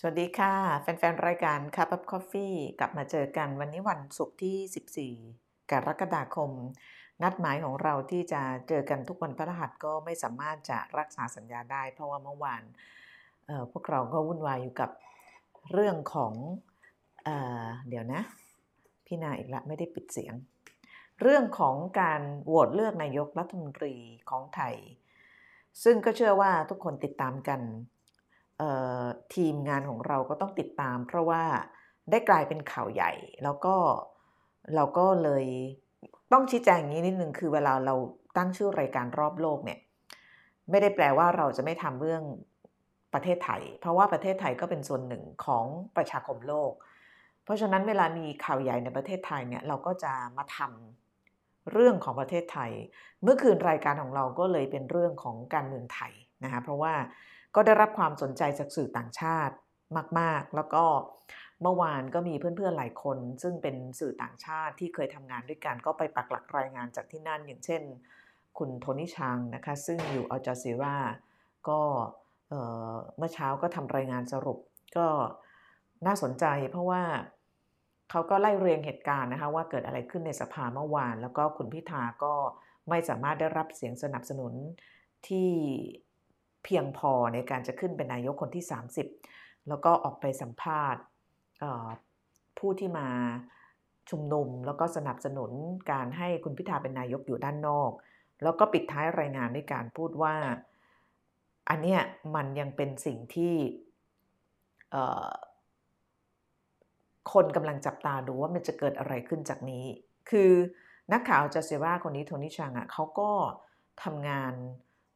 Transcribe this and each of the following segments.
สวัสดีค่ะ แฟน ๆ รายการ Cup of Coffee กลับมาเจอกันวันนี้วันศุกร์ที่ 14 กรกฎาคม นัดหมายของเราที่จะเจอกันทุกวันพฤหัสก็ไม่สามารถจะรักษาสัญญาได้ เพราะว่าเมื่อวานพวกเราก็วุ่นวายอยู่กับเรื่องของเอเดี๋ยวนะ พี่นาอีกละไม่ได้ปิดเสียง เรื่องของการโหวตเลือกนายกรัฐมนตรีของไทย ซึ่งก็เชื่อว่าทุกคนติดตามกัน ทีมงานของเราก็ต้องติดตาม เพราะว่าได้กลายเป็นข่าวใหญ่ แล้วก็เราก็เลยต้องชี้แจงอย่างนี้นิดนึงคือเวลาเราตั้งชื่อรายการรอบโลกเนี่ยไม่ได้แปลว่าเราจะไม่ทำเรื่องประเทศไทย เพราะว่าประเทศไทยก็เป็นส่วนหนึ่งของประชาคมโลก เพราะฉะนั้นเวลามีข่าวใหญ่ในประเทศไทยเนี่ยเราก็จะมาทำเรื่องของประเทศไทย เมื่อคืนรายการของเราก็เลยเป็นเรื่องของการเมืองไทยนะคะเพราะว่า ก็ได้รับความสนใจจากสื่อต่างชาติมาก ๆ แล้วก็เมื่อวานก็มีเพื่อนๆหลายคน ซึ่งเป็นสื่อต่างชาติที่เคยทำงานด้วยกันก็ไปปักหลักรายงานจากที่นั่น อย่างเช่น คุณโทนี่ชางนะคะ ซึ่งอยู่อัลจาซีราก็เมื่อเช้าก็ทำรายงานสรุปก็น่าสนใจเพราะว่าเขาก็ไล่เรียงเหตุการณ์นะคะว่าเกิดอะไรขึ้นในสภาเมื่อวาน แล้วก็คุณพิธาก็ไม่สามารถได้รับเสียงสนับสนุนที่ เพียงพอในการจะขึ้นเป็นนายกคนที่ 30 แล้วก็ออกไปสัมภาษณ์ผู้ที่มาชุมนุม แล้วก็สนับสนุนการให้คุณพิธาเป็นนายกอยู่ด้านนอก แล้วก็ปิดท้ายรายงานด้วยการพูดว่า อันเนี้ยมันยังเป็นสิ่งที่คนกำลังจับตาดูว่ามันจะเกิดอะไรขึ้นจากนี้ คือนักข่าวจะเซว่าคนนี้โทนี่ชังอะเขาก็ทำงาน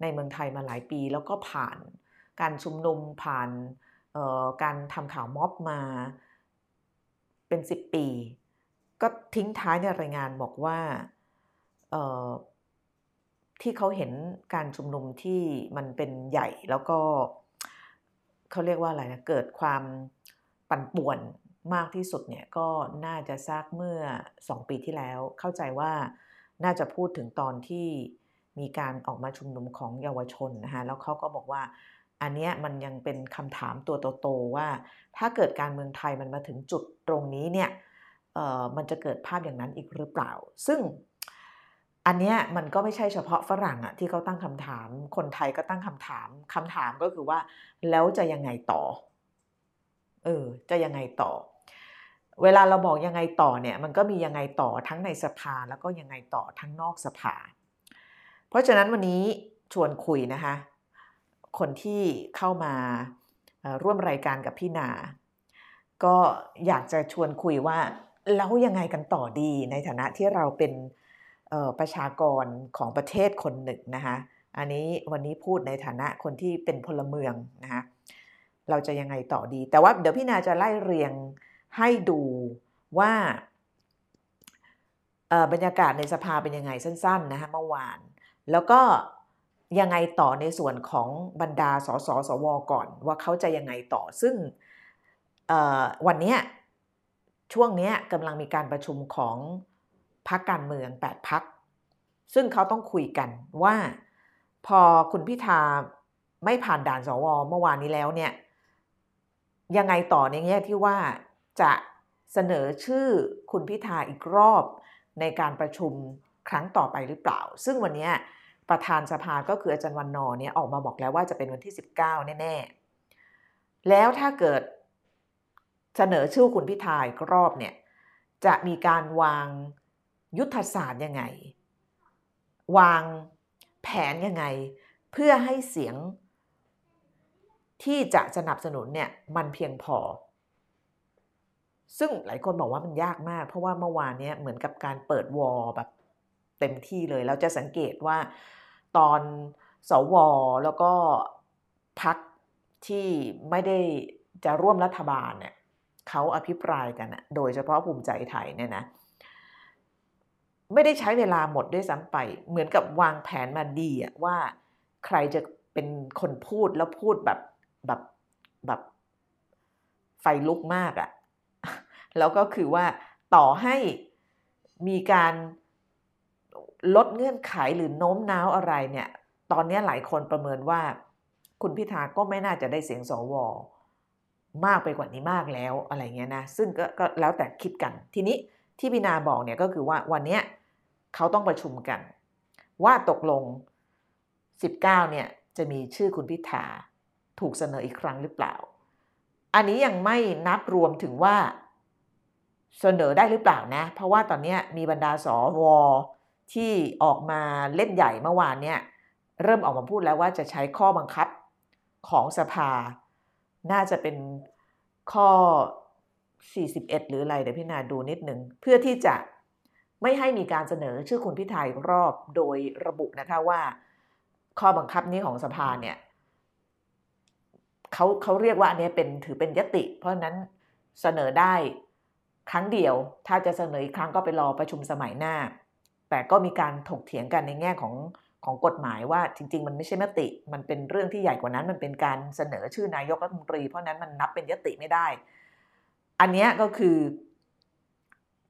ในเมืองไทยมาหลายปี แล้วก็ผ่านการชุมนุมผ่านการทำข่าวม็อบมาเป็น 10 ปี ก็ทิ้งท้ายในรายงานบอกว่าที่เขาเห็นการชุมนุมที่มันเป็นใหญ่แล้วก็เขาเรียกว่าอะไรนะเกิดความปั่นป่วนมากที่สุดเนี่ยก็น่าจะซากเมื่อ 2 ปีที่แล้ว เข้าใจว่าน่าจะพูดถึงตอนที่ มีการออกมาชุมนุมของเยาวชนนะคะแล้วเขาก็บอกว่าอันนี้มันยังเป็นคำถามตัวโตๆว่า ถ้าเกิดการเมืองไทยมันมาถึงจุดตรงนี้เนี่ยมันจะเกิดภาพอย่างนั้นอีกหรือเปล่า ซึ่งอันนี้มันก็ไม่ใช่เฉพาะฝรั่งอะที่เขาตั้งคำถาม คนไทยก็ตั้งคำถามคำถามก็คือว่า แล้วจะยังไงต่อเออจะยังไงต่อ เวลาเราบอกยังไงต่อเนี่ยมันก็มียังไงต่อทั้งในสภาแล้วก็ยังไงต่อทั้งนอกสภา เพราะฉะนั้นวันนี้ชวนคุยนะคะ คนที่เข้ามาร่วมรายการกับพี่นา ก็อยากจะชวนคุยว่าแล้วยังไงกันต่อดีในฐานะที่เราเป็นประชากรของประเทศคนหนึ่งนะคะอันนี้วันนี้พูดในฐานะคนที่เป็นพลเมืองนะคะเราจะยังไงต่อดี แต่ว่าเดี๋ยวพี่นาจะไล่เรียงให้ดูว่าบรรยากาศในสภาเป็นยังไงสั้น ๆนะคะเมื่อวาน แล้วก็ยังไงต่อในส่วนของบรรดาสสสวก่อน ว่าเขาจะยังไงต่อซึ่งวันนี้ช่วงนี้กำลังมีการประชุมของพักการเมือง 8พัก ซึ่งเขาต้องคุยกันว่าพอคุณพิธาไม่ผ่านด่านสวเมื่อวานนี้แล้วเนี่ย ยังไงต่อในแง่ที่ว่าจะเสนอชื่อคุณพิธาอีกรอบในการประชุม ครั้งต่อไปหรือเปล่า ซึ่งวันนี้ประธานสภาก็คืออาจารย์วันนอเนี่ยออกมาบอกแล้วว่าจะเป็นวันที่ 19 แน่ ๆ แล้วถ้าเกิดเสนอชื่อคุณพิธาอีกรอบเนี่ยจะมีการวางยุทธศาสตร์ยังไง วางแผนยังไง เพื่อให้เสียงที่จะสนับสนุนเนี่ยมันเพียงพอ ซึ่งหลายคนบอกว่ามันยากมาก เพราะว่าเมื่อวานเนี้เหมือนกับการเปิดวอลแบบ เต็มที่เลย เราจะสังเกตว่าตอนสวแล้วก็พักที่ไม่ได้จะร่วมรัฐบาลเนี่ยเขาอภิปรายกันนะโดยเฉพาะภูมิใจไทยเนี่ยนะไม่ได้ใช้เวลาหมดด้วยซ้ำไป เหมือนกับวางแผนมาดีอะว่าใครจะเป็นคนพูดแล้วพูดแบบแบบแบบไฟลุกมากอะแล้วก็คือว่าต่อให้มีการ ลดเงื่อนไขหรือโน้มน้าวอะไรเนี่ย ตอนนี้หลายคนประเมินว่า คุณพิธาก็ไม่น่าจะได้เสียงสวมากไปกว่านี้มากแล้วอะไรเงี้ยนะ ซึ่งก็ก็แล้วแต่คิดกัน ทีนี้ที่พินาบอกเนี่ยก็คือว่าวันนี้เขาต้องประชุมกัน ว่าตกลง 19 เนี่ยจะมีชื่อคุณพิธาถูกเสนออีกครั้งหรือเปล่า อันนี้ยังไม่นับรวมถึงว่าเสนอได้หรือเปล่านะ เพราะว่าตอนนี้มีบรรดาสว ที่ออกมาเล่นใหญ่เมื่อวานเนี่ยเริ่มออกมาพูดแล้วว่าจะใช้ข้อบังคับของสภา น่าจะเป็นข้อ 41 หรืออะไรเดี๋ยวพี่นาดูนิดหนึ่งเพื่อที่จะไม่ให้มีการเสนอชื่อคุณพิธายรอบโดยระบุนะคะว่า ข้อบังคับนี้ของสภาเนี่ยเขาเขาเรียกว่าอันนี้เป็นถือเป็นยติ เพราะนั้นเสนอได้ครั้งเดียว ถ้าจะเสนออีกครั้งก็ไปรอประชุมสมัยหน้า แต่ก็มีการถกเถียงกันในแง่ของของกฎหมายว่าจริง ๆ มันไม่ใช่มติ มันเป็นเรื่องที่ใหญ่กว่านั้น มันเป็นการเสนอชื่อนายกรัฐมนตรี เพราะนั้นมันนับเป็นยติไม่ได้ อันนี้ก็คือ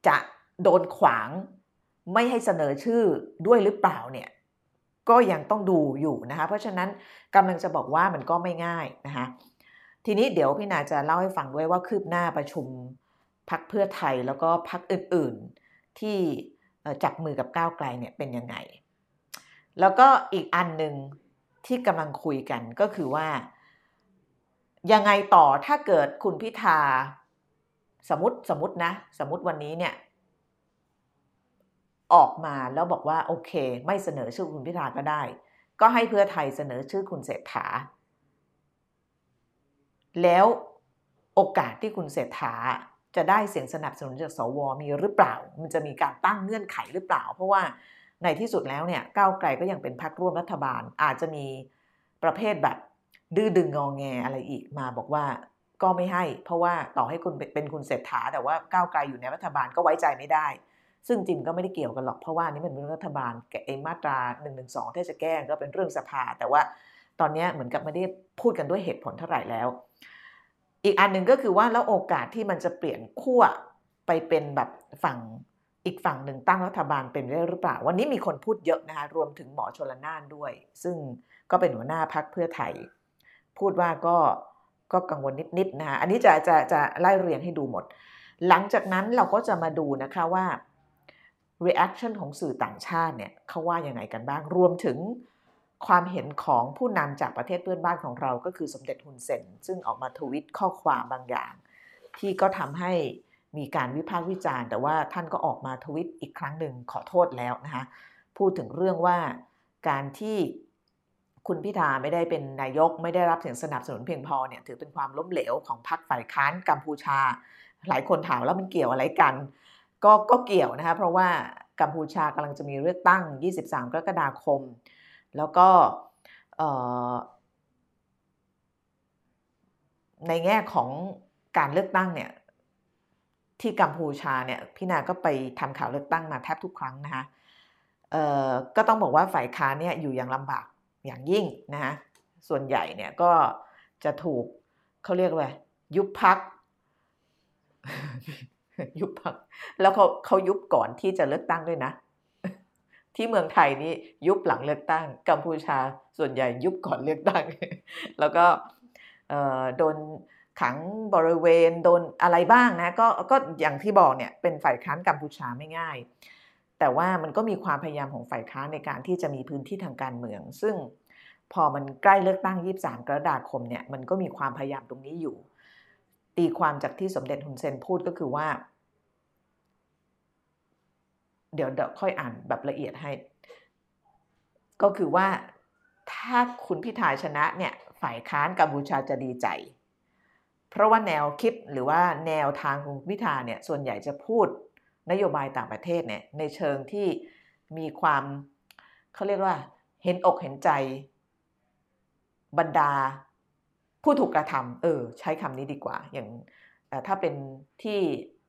จะโดนขวางไม่ให้เสนอชื่อด้วยหรือเปล่าเนี่ยก็ยังต้องดูอยู่นะคะเพราะฉะนั้นกำลังจะบอกว่ามันก็ไม่ง่ายนะคะทีนี้เดี๋ยวพี่นาจะเล่าให้ฟังด้วยว่าคืบหน้าประชุมพักเพื่อไทยแล้วก็พักอื่น ๆ ที่ จับมือกับก้าวไกลเนี่ยเป็นยังไง แล้วก็อีกอันหนึ่งที่กำลังคุยกันก็คือว่า ยังไงต่อถ้าเกิดคุณพิธา สมมติสมมตินะ สมมติวันนี้เนี่ย ออกมาแล้วบอกว่า โอเค ไม่เสนอชื่อคุณพิธาก็ได้ ก็ให้เพื่อไทยเสนอชื่อคุณเศรษฐา แล้วโอกาสที่คุณเศรษฐา จะได้เสียงสนับสนุนจากสวมีหรือเปล่า มันจะมีการตั้งเงื่อนไขหรือเปล่า เพราะว่าในที่สุดแล้วเนี่ยก้าวไกลก็ยังเป็นพรรคร่วมรัฐบาล อาจจะมีประเภทแบบดื้อดึงงองแงอะไรอีกมาบอกว่าก็ไม่ให้ เพราะว่าต่อให้คุณเป็นคุณเศรษฐา แต่ว่าก้าวไกลอยู่ในรัฐบาลก็ไว้ใจไม่ได้ ซึ่งจริงก็ไม่ได้เกี่ยวกันหรอกเพราะว่านี่มันเป็นรัฐบาลแกไอ้มาตรา1นึถ้าจะแก้ก็เป็นเรื่องสภา แต่ว่าตอนนี้เหมือนกับไม่ได้พูดกันด้วยเหตุผลเท่าไหร่แล้ว อีกอันหนึ่งก็คือว่าแล้วโอกาสที่มันจะเปลี่ยนขั้วไปเป็นแบบฝั่งอีกฝั่งหนึ่งตั้งรัฐบาลเป็นได้หรือเปล่า วันนี้มีคนพูดเยอะนะคะรวมถึงหมอชลนานด้วย ซึ่งก็เป็นหัวหน้าพักเพื่อไทย พูดว่าก็ก็กังวลนิดๆนะคะอันนี้จะจะจะไล่เรียงให้ดูหมด หลังจากนั้นเราก็จะมาดูนะคะว่า reaction ของสื่อต่างชาติเนี่ยเขาว่ายังไงกันบ้างรวมถึง ความเห็นของผู้นำจากประเทศเพื่อนบ้านของเราก็คือสมเด็จฮุนเซนซึ่งออกมาทวิตข้อความบางอย่าง ที่ก็ทำให้มีการวิพากษ์วิจารณ์ แต่ว่าท่านก็ออกมาทวิตอีกครั้งหนึ่งขอโทษแล้วนะคะพูดถึงเรื่องว่าการที่คุณพิธาไม่ได้เป็นนายกไม่ได้รับเสียงสนับสนุนเพียงพอเนี่ยถือเป็นความล้มเหลวของพรรคฝ่ายค้านกัมพูชา หลายคนถามแล้วมันเกี่ยวอะไรกัน ก็ก็เกี่ยวนะคะเพราะว่ากัมพูชากำลังจะมีเลือกตั้ง 23 กรกฎาคม แล้วก็ในแง่ของการเลือกตั้งเนี่ยที่กัมพูชาเนี่ยพี่นาก็ไปทำข่าวเลือกตั้งมาแทบทุกครั้งนะคะก็ต้องบอกว่าฝ่ายค้านเนี่ยอยู่อย่างลำบากอย่างยิ่งนะคะส่วนใหญ่เนี่ยก็จะถูกเขาเรียกว่ายุบพักยุบพักแล้วเขาเขายุบก่อนที่จะเลือกตั้งด้วยนะ ที่เมืองไทยนี่ยุบหลังเลือกตั้ง กัมพูชาส่วนใหญ่ยุบก่อนเลือกตั้ง แล้วก็โดนขังบริเวณโดนอะไรบ้างนะก็ก็อย่างที่บอกเนี่ยเป็นฝ่ายค้านกัมพูชาไม่ง่าย แต่ว่ามันก็มีความพยายามของฝ่ายค้านในการที่จะมีพื้นที่ทางการเมือง ซึ่งพอมันใกล้เลือกตั้ง 23 กรกฎาคมเนี่ยมันก็มีความพยายามตรงนี้อยู่ ตีความจากที่สมเด็จฮุนเซนพูดก็คือว่า เดี๋ยวเดี๋ยวค่อยอ่านแบบละเอียดให้ ก็คือว่าถ้าคุณพิธาชนะเนี่ยฝ่ายค้านกัมพูชาจะดีใจ เพราะว่าแนวคิดหรือว่าแนวทางของพิธาเนี่ยส่วนใหญ่จะพูดนโยบายต่างประเทศเนี่ยในเชิงที่มีความเขาเรียกว่าเห็นอกเห็นใจ บรรดา ผู้ถูกกระทำเออ ใช้คำนี้ดีกว่า อย่างถ้าเป็นที่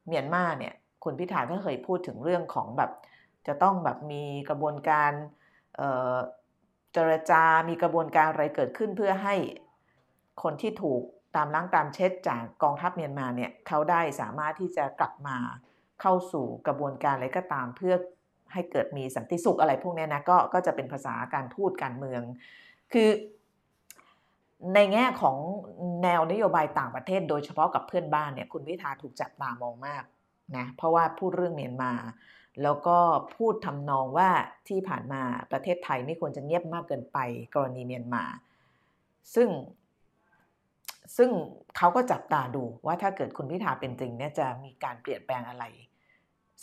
เมียนมาเนี่ย คุณพิธาก็เคยพูดถึงเรื่องของแบบ จะต้องแบบมีกระบวนการเจรจา มีกระบวนการอะไรเกิดขึ้นเพื่อให้คนที่ถูกตามล้างตามเช็ดจากกองทัพเมียนมาเนี่ยเขาได้สามารถที่จะกลับมาเข้าสู่กระบวนการอะไรก็ตามเพื่อให้เกิดมีสันติสุขอะไรพวกนี้นะก็ก็จะเป็นภาษาการทูตการเมือง คือ ในแง่ของแนวนโยบายต่างประเทศ โดยเฉพาะกับเพื่อนบ้านเนี่ยคุณพิธาถูกจับตามองมาก นะเพราะว่าพูดเรื่องเมียนมา แล้วก็พูดทำนองว่าที่ผ่านมาประเทศไทยไม่ควรจะเงียบมากเกินไปกรณีเมียนมา ซึ่ง ซึ่งเขาก็จับตาดูว่าถ้าเกิดคุณพิธาเป็นจริงเนี่ยจะมีการเปลี่ยนแปลงอะไร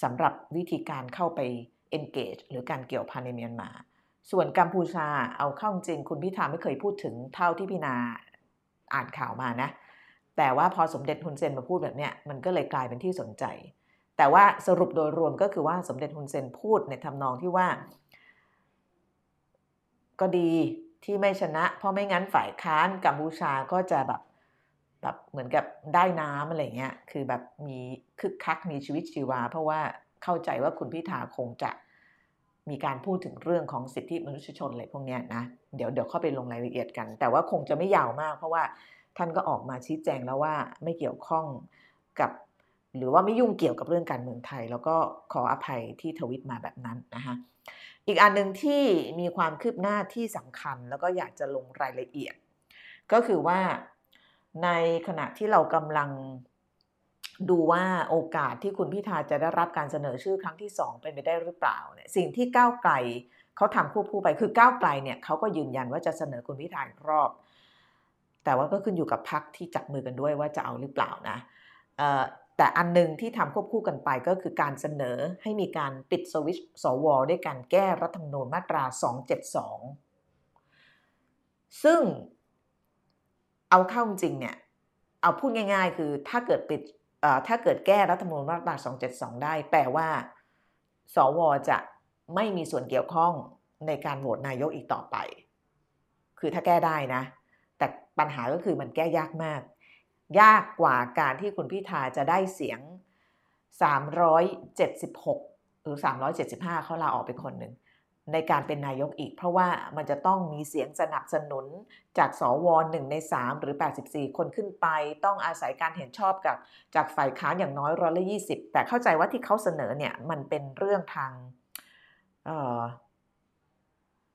สำหรับวิธีการเข้าไป engage หรือการเกี่ยวพันในเมียนมา ส่วนกัมพูชาเอาเข้าจริงคุณพิธาไม่เคยพูดถึงเท่าที่พี่นาอ่านข่าวมานะ แต่ว่าพอสมเด็จฮุนเซนมาพูดแบบเนี้ยมันก็เลยกลายเป็นที่สนใจ แต่ว่าสรุปโดยรวมก็คือว่าสมเด็จฮุนเซนพูดในทำนองที่ว่า ก็ดีที่ไม่ชนะ เพราะไม่งั้นฝ่ายค้านกัมพูชาก็จะแบบแบบเหมือนกับได้น้ำอะไรเงี้ย คือแบบมีคึกคักมีชีวิตชีวา เพราะว่าเข้าใจว่าคุณพิธาคงจะมีการพูดถึงเรื่องของสิทธิมนุษยชนอะไรพวกเนี้ยนะ เดี๋ยวเดี๋ยวเข้าไปลงรายละเอียดกัน แต่ว่าคงจะไม่ยาวมาก เพราะว่าท่านก็ออกมาชี้แจงแล้วว่าไม่เกี่ยวข้องกับ หรือว่าไม่ยุ่งเกี่ยวกับเรื่องการเมืองไทย แล้วก็ขออภัยที่ทวิตมาแบบนั้นนะคะอีกอันหนึ่งที่มีความคืบหน้าที่สำคัญ แล้วก็อยากจะลงรายละเอียด ก็คือว่าในขณะที่เรากำลังดูว่าโอกาสที่คุณพิธาจะได้รับการเสนอชื่อครั้งที่สองเป็นไปได้หรือเปล่าเนี่ยสิ่งที่ก้าวไกลเขาทำควบคู่ไปคือก้าวไกลเนี่ยเขาก็ยืนยันว่าจะเสนอคุณพิธาอีกรอบ แต่ว่าก็ขึ้นอยู่กับพักที่จับมือกันด้วยว่าจะเอาหรือเปล่านะ แต่อันนึงที่ทำควบคู่กันไปก็คือการเสนอให้มีการปิดสวิตช์สวด้วยการแก้รัฐธรรมนูญมาตรา 272 ซึ่งเอาเข้าจริงเนี่ย เอาพูดง่าย ๆ คือถ้าเกิดปิดถ้าเกิดแก้รัฐธรรมนูญมาตรา 272 ได้ แปลว่า สวจะไม่มีส่วนเกี่ยวข้องในการโหวตนายกอีกต่อไป คือถ้าแก้ได้นะ แต่ปัญหาก็คือมันแก้ยากมาก ยากกว่าการที่คุณพิธาจะได้เสียง 376 หรือ 375 เขาลาออกไปคนหนึ่งในการเป็นนายกอีก เพราะว่ามันจะต้องมีเสียงสนับสนุนจากสวหนึ่งใน 3 หรือ 84 คนขึ้นไป ต้องอาศัยการเห็นชอบกับจากฝ่ายค้านอย่างน้อยร้อยละยี่สิบแต่เข้าใจว่าที่เขาเสนอเนี่ยมันเป็นเรื่องทาง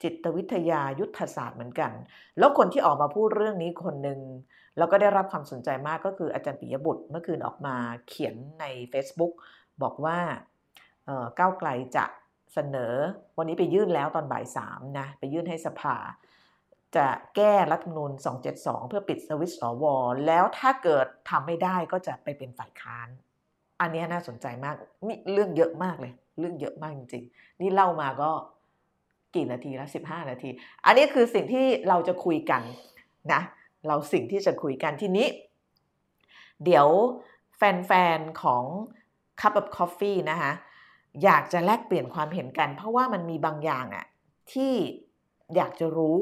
จิตวิทยายุทธศาสตร์เหมือนกัน แล้วคนที่ออกมาพูดเรื่องนี้คนหนึ่งแล้วก็ได้รับความสนใจมากก็คืออาจารย์ปิยบุตรเมื่อคืนออกมาเขียนใน Facebook บอกว่าก้าวไกลจะเสนอ วันนี้ไปยื่นแล้วตอนบ่ายสามนะไปยื่นให้สภา จะแก้รัฐธรรมนูญ 272 เพื่อปิดสวิตช์สวแล้วถ้าเกิดทำไม่ได้ก็จะไปเป็นฝ่ายค้าน อันนี้น่าสนใจมากนี่เรื่องเยอะมากเลย เรื่องเยอะมากจริงๆนี่เล่ามาก็ กี่นาทีแล้ว15 นาที อันนี้คือสิ่งที่เราจะคุยกันนะ เราสิ่งที่จะคุยกันทีนี้ เดี๋ยวแฟนๆ ของ Cup of Coffee นะคะอยากจะแลกเปลี่ยนความเห็นกัน เพราะว่ามันมีบางอย่างอะที่อยากจะรู้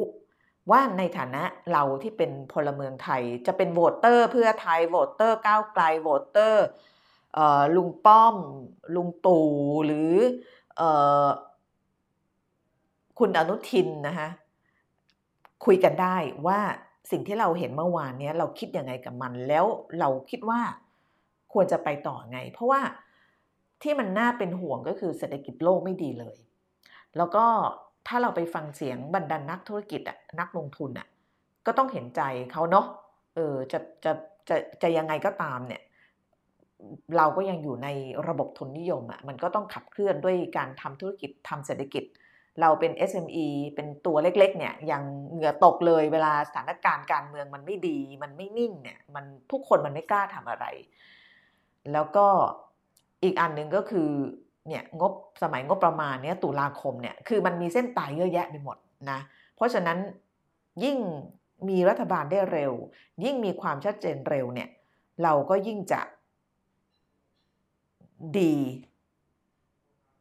ว่าในฐานะเราที่เป็นพลเมืองไทยจะเป็น voter เพื่อไทย voter ก้าวไกล voter ลุงป้อม ลุงตู่หรือ คุณอนุทินนะคะคุยกันได้ว่าสิ่งที่เราเห็นเมื่อวานนี้เราคิดยังไงกับมัน แล้วเราคิดว่าควรจะไปต่อไง เพราะว่าที่มันน่าเป็นห่วงก็คือเศรษฐกิจโลกไม่ดีเลย แล้วก็ถ้าเราไปฟังเสียงบรรดานนักธุรกิจอะนักลงทุนอะก็ต้องเห็นใจเขาเนาะเออจะจะจะจะยังไงก็ตามเนี่ย เราก็ยังอยู่ในระบบทุนนิยมอะมันก็ต้องขับเคลื่อนด้วยการทำธุรกิจทำเศรษฐกิจ เราเป็น SME เป็นตัวเล็กๆเนี่ยยังเหงื่อตกเลยเวลาสถานการณ์การเมืองมันไม่ดี มันไม่นิ่งเนี่ยมันทุกคนมันไม่กล้าทำอะไร แล้วก็อีกอันหนึ่งก็คือเนี่ยงบสมัยงบประมาณเนี้ยตุลาคมเนี่ยคือมันมีเส้นตายเยอะแยะไปหมดนะเพราะฉะนั้นยิ่งมีรัฐบาลได้เร็ว ยิ่งมีความชัดเจนเร็วเนี่ยเราก็ยิ่งจะดี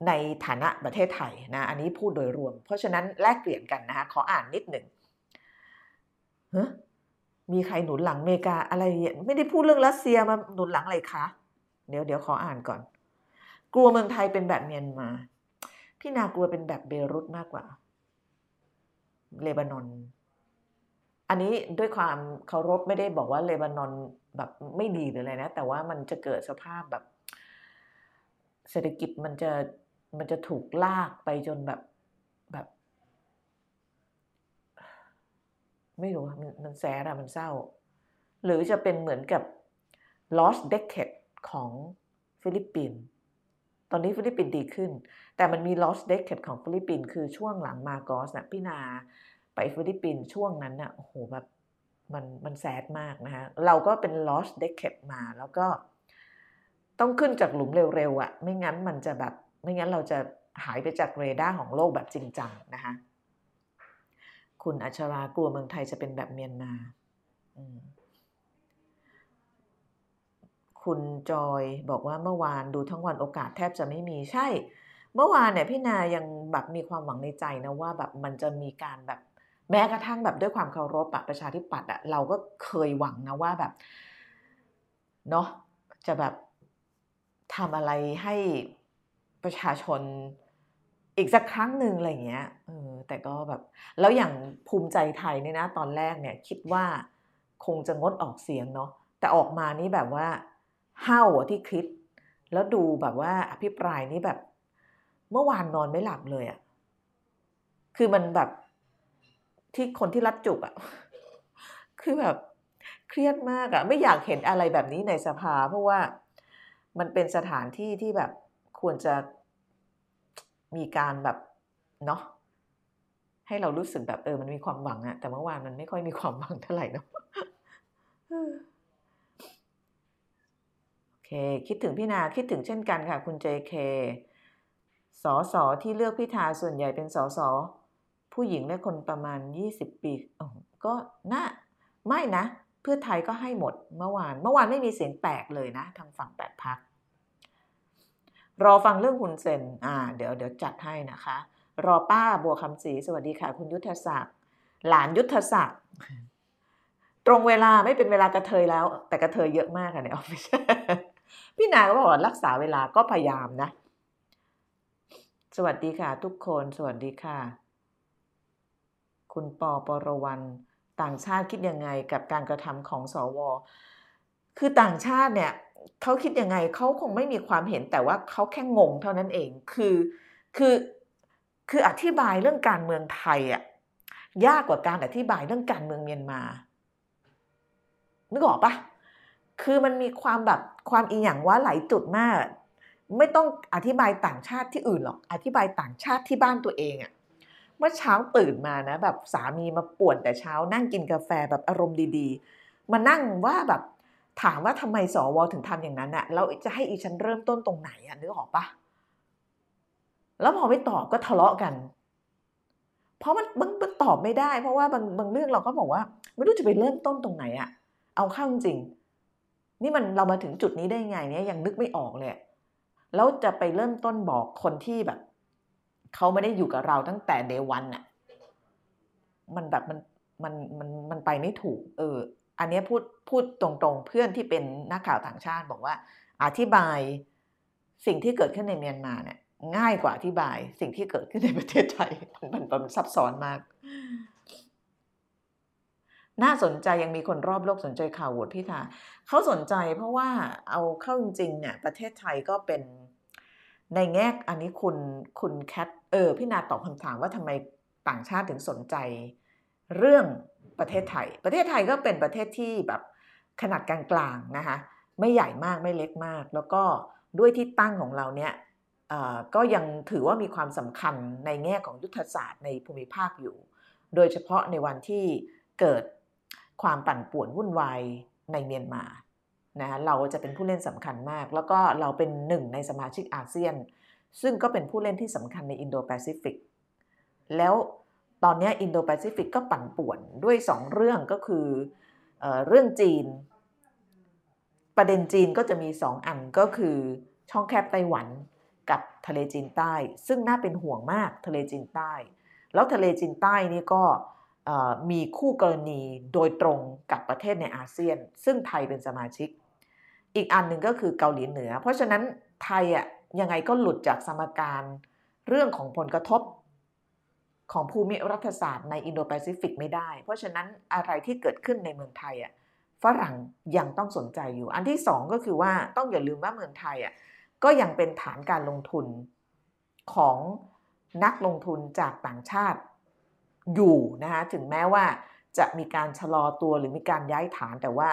ในฐานะประเทศไทยนะอันนี้พูดโดยรวม เพราะฉะนั้นแลกเปลี่ยนกันนะคะขออ่านนิดหนึ่งมีใครหนุนหลังอเมริกาอะไรไม่ได้พูดเรื่องรัสเซียมาหนุนหลังอะไรคะเดี๋ยวเดี๋ยวขออ่านก่อน กลัวเมืองไทยเป็นแบบเมียนมา พี่นากลัวเป็นแบบเบรุตมากกว่า เลบานอน อันนี้ด้วยความเคารพไม่ได้บอกว่าเลบานอนแบบไม่ดีหรืออะไรนะ แต่ว่ามันจะเกิดสภาพแบบ เศรษฐกิจมันจะ มันจะถูกลากไปจนแบบแบบ ไม่รู้มันมันแสบอะมันเศร้า หรือจะเป็นเหมือนกับ lost decade ของฟิลิปปินส์ตอนนี้ฟิลิปปินส์ดีขึ้น แต่มันมี lost decade ของฟิลิปปินส์คือช่วงหลังมาร์กอสนะพี่นาไปฟิลิปปินส์ช่วงนั้นน่ะโอ้โหแบบมันมัน sad มากนะคะเราก็เป็น lost decade มาแล้วก็ต้องขึ้นจากหลุมเร็วๆอะ่ะ ไม่งั้นมันจะแบบ ไม่งั้นเราจะหายไปจากเรดาร์ของโลกแบบจริงจังนะคะคุณอัชรากลัวเมืองไทยจะเป็นแบบเมียนมา คุณจอยบอกว่าเมื่อวานดูทั้งวันโอกาสแทบจะไม่มีใช่ เมื่อวานเนี่ยพี่นายังแบบมีความหวังในใจนะว่าแบบมันจะมีการแบบแม้กระทั่งแบบด้วยความเคารพอะประชาธิปัตย์อะเราก็เคยหวังนะว่าแบบเนาะจะแบบทำอะไรให้ ประชาชนอีกสักครั้งหนึ่งอะไรเงี้ยเออแต่ก็แบบแล้วอย่างภูมิใจไทยเนี่ยนะตอนแรกเนี่ยคิดว่าคงจะงดออกเสียงเนาะแต่ออกมานี่แบบว่าห้าวที่คิด แล้วดูแบบว่าอภิปรายนี่แบบ เมื่อวานนอนไม่หลับเลยอะคือมันแบบที่คนที่รับจุกอะคือแบบเครียดมากอะไม่อยากเห็นอะไรแบบนี้ในสภา เพราะว่ามันเป็นสถานที่ที่แบบ ควรจะมีการแบบเนาะให้เรารู้สึกแบบเออมันมีความหวังอะแต่เมื่อวานมันไม่ค่อยมีความหวังเท่าไหร่เนาะโอเค คิดถึงพี่นาคิดถึงเช่นกันค่ะ คุณ JK สอสอที่เลือกพิธาส่วนใหญ่เป็นสอสอผู้หญิงและคนประมาณ 20 ปีก็น่าไม่นะ เพื่อไทยก็ให้หมดเมื่อวาน เมื่อวานไม่มีเสียงแตกเลยนะ ทางฝั่งแปดพัก รอฟังเรื่องคุณเซนอ่า เดี๋ยวเดี๋ยวจัดให้นะคะ รอป้าบัวคำศรีสวัสดีค่ะ คุณยุทธศักดิ์หลานยุทธศักดิ์ตรงเวลาไม่เป็นเวลากระเทยแล้ว แต่กระเทยเยอะมากค่ะในออฟฟิศพี่นาก็บอกว่ารักษาเวลาก็พยายามนะ สวัสดีค่ะ ทุกคนสวัสดีค่ะ คุณปอปรวันต่างชาติคิดยังไงกับการกระทำของสว คือต่างชาติเนี่ย เขาคิดยังไงเขาคงไม่มีความเห็นแต่ว่าเขาแค่งงเท่านั้นเองคือคือคืออธิบายเรื่องการเมืองไทยอะยากกว่าการอธิบายเรื่องการเมืองเมียนมานึกออกปะคือมันมีความแบบความอีหยังว่าหลายจุดมาก ไม่ต้องอธิบายต่างชาติที่อื่นหรอก อธิบายต่างชาติที่บ้านตัวเองอะเมื่อเช้าตื่นมานะ แบบสามีมาป่วนแต่เช้านั่งกินกาแฟแบบอารมณ์ดี ๆ มานั่งว่าแบบ ถามว่าทำไมสวถึงทำอย่างนั้นอะแล้วจะให้อีฉันเริ่มต้นตรงไหนอะนึกออกปะแล้วพอไม่ตอบก็ทะเลาะกัน เพราะมันมันมันตอบไม่ได้ เพราะว่าบางบางเรื่องเราก็บอกว่า ไม่รู้จะไปเริ่มต้นตรงไหนอะเอาเข้าจริง นี่มันเรามาถึงจุดนี้ได้ไงเนี่ยยังนึกไม่ออกเลยแล้วจะไปเริ่มต้นบอกคนที่แบบเขาไม่ได้อยู่กับเราตั้งแต่เดวันอะมันแบบมันมันมันมันไปไม่ถูก เออ อันนี้พูดพูดตรงๆ เพื่อนที่เป็นนักข่าวต่างชาติบอกว่า อธิบายสิ่งที่เกิดขึ้นในเมียนมาเนี่ยง่ายกว่าอธิบายสิ่งที่เกิดขึ้นในประเทศไทยมันมันซับซ้อนมาก น่าสนใจยังมีคนรอบโลกสนใจข่าวโหวตพิธาเขาสนใจเพราะว่าเอาเข้าจริงๆเนี่ยประเทศไทยก็เป็นในแง่อันนี้คุณคุณแคทเออพี่นาตอบคำถามว่าทำไมต่างชาติถึงสนใจ เรื่อง ประเทศไทย ประเทศไทยก็เป็นประเทศที่แบบขนาดกลางๆนะคะไม่ใหญ่มากไม่เล็กมาก แล้วก็ด้วยที่ตั้งของเราเนี่ยก็ยังถือว่ามีความสำคัญในแง่ของยุทธศาสตร์ในภูมิภาคอยู่ โดยเฉพาะในวันที่เกิดความปั่นป่วนวุ่นวายในเมียนมานะเราจะเป็นผู้เล่นสำคัญมาก แล้วก็เราเป็นหนึ่งในสมาชิกอาเซียน ซึ่งก็เป็นผู้เล่นที่สำคัญในอินโดแปซิฟิกแล้ว ตอนนี้อินโดแปซิฟิกก็ปั่นป่วนด้วย 2 เรื่องก็คือเอ่อเรื่องจีน ประเด็นจีนก็จะมี 2 อันก็คือช่องแคบไต้หวันกับทะเลจีนใต้ ซึ่งน่าเป็นห่วงมากทะเลจีนใต้ แล้วทะเลจีนใต้นี่ก็มีคู่กรณีโดยตรงกับประเทศในอาเซียน ซึ่งไทยเป็นสมาชิก อีกอันหนึ่งก็คือเกาหลีเหนือ เพราะฉะนั้นไทยอะยังไงก็หลุดจากสมการเรื่องของผลกระทบ ของภูมิรัฐศาสตร์ในอินโดแปซิฟิกไม่ได้ เพราะฉะนั้นอะไรที่เกิดขึ้นในเมืองไทยอะฝรั่งยังต้องสนใจอยู่ อันที่สองก็คือว่าต้องอย่าลืมว่าเมืองไทยอะก็ยังเป็นฐานการลงทุนของนักลงทุนจากต่างชาติอยู่นะคะถึงแม้ว่าจะมีการชะลอตัวหรือมีการย้ายฐานแต่ว่า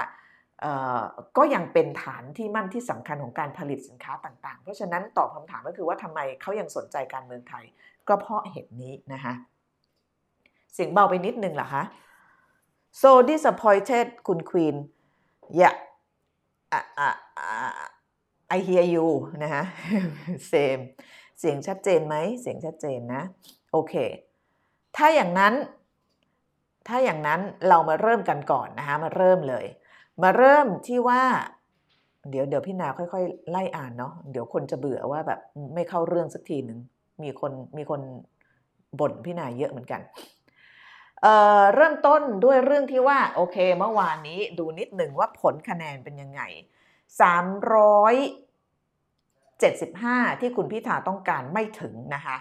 ก็ยังเป็นฐานที่มั่นที่สำคัญของการผลิตสินค้าต่างๆ เพราะฉะนั้นตอบคำถามก็คือว่าทำไมเขายังสนใจการเมืองไทย ก็เพราะเหตุนี้นะคะเสียงเบาไปนิดนึงเหรอคะ so disappointed คุณควีน yeah I hear you นะฮะ same เสียงชัดเจนไหม เสียงชัดเจนนะ โอเค ถ้าอย่างนั้น ถ้าอย่างนั้นเรามาเริ่มกันก่อนนะคะ มาเริ่มเลย มาเริ่มที่ว่า เดี๋ยวเดี๋ยวพี่นาค่อยๆ ไล่อ่านเนาะ เดี๋ยวคนจะเบื่อว่าแบบไม่เข้าเรื่องสักทีหนึ่ง มีคนมีคนบ่นพี่นายเยอะเหมือนกันเเริ่มต้นด้วยเรื่องที่ว่าโอเคเมื่อวานนี้ดูนิดหนึ่งว่าผลคะแนนเป็นยังไง 375 ที่คุณพิธาต้องการไม่ถึงนะคะ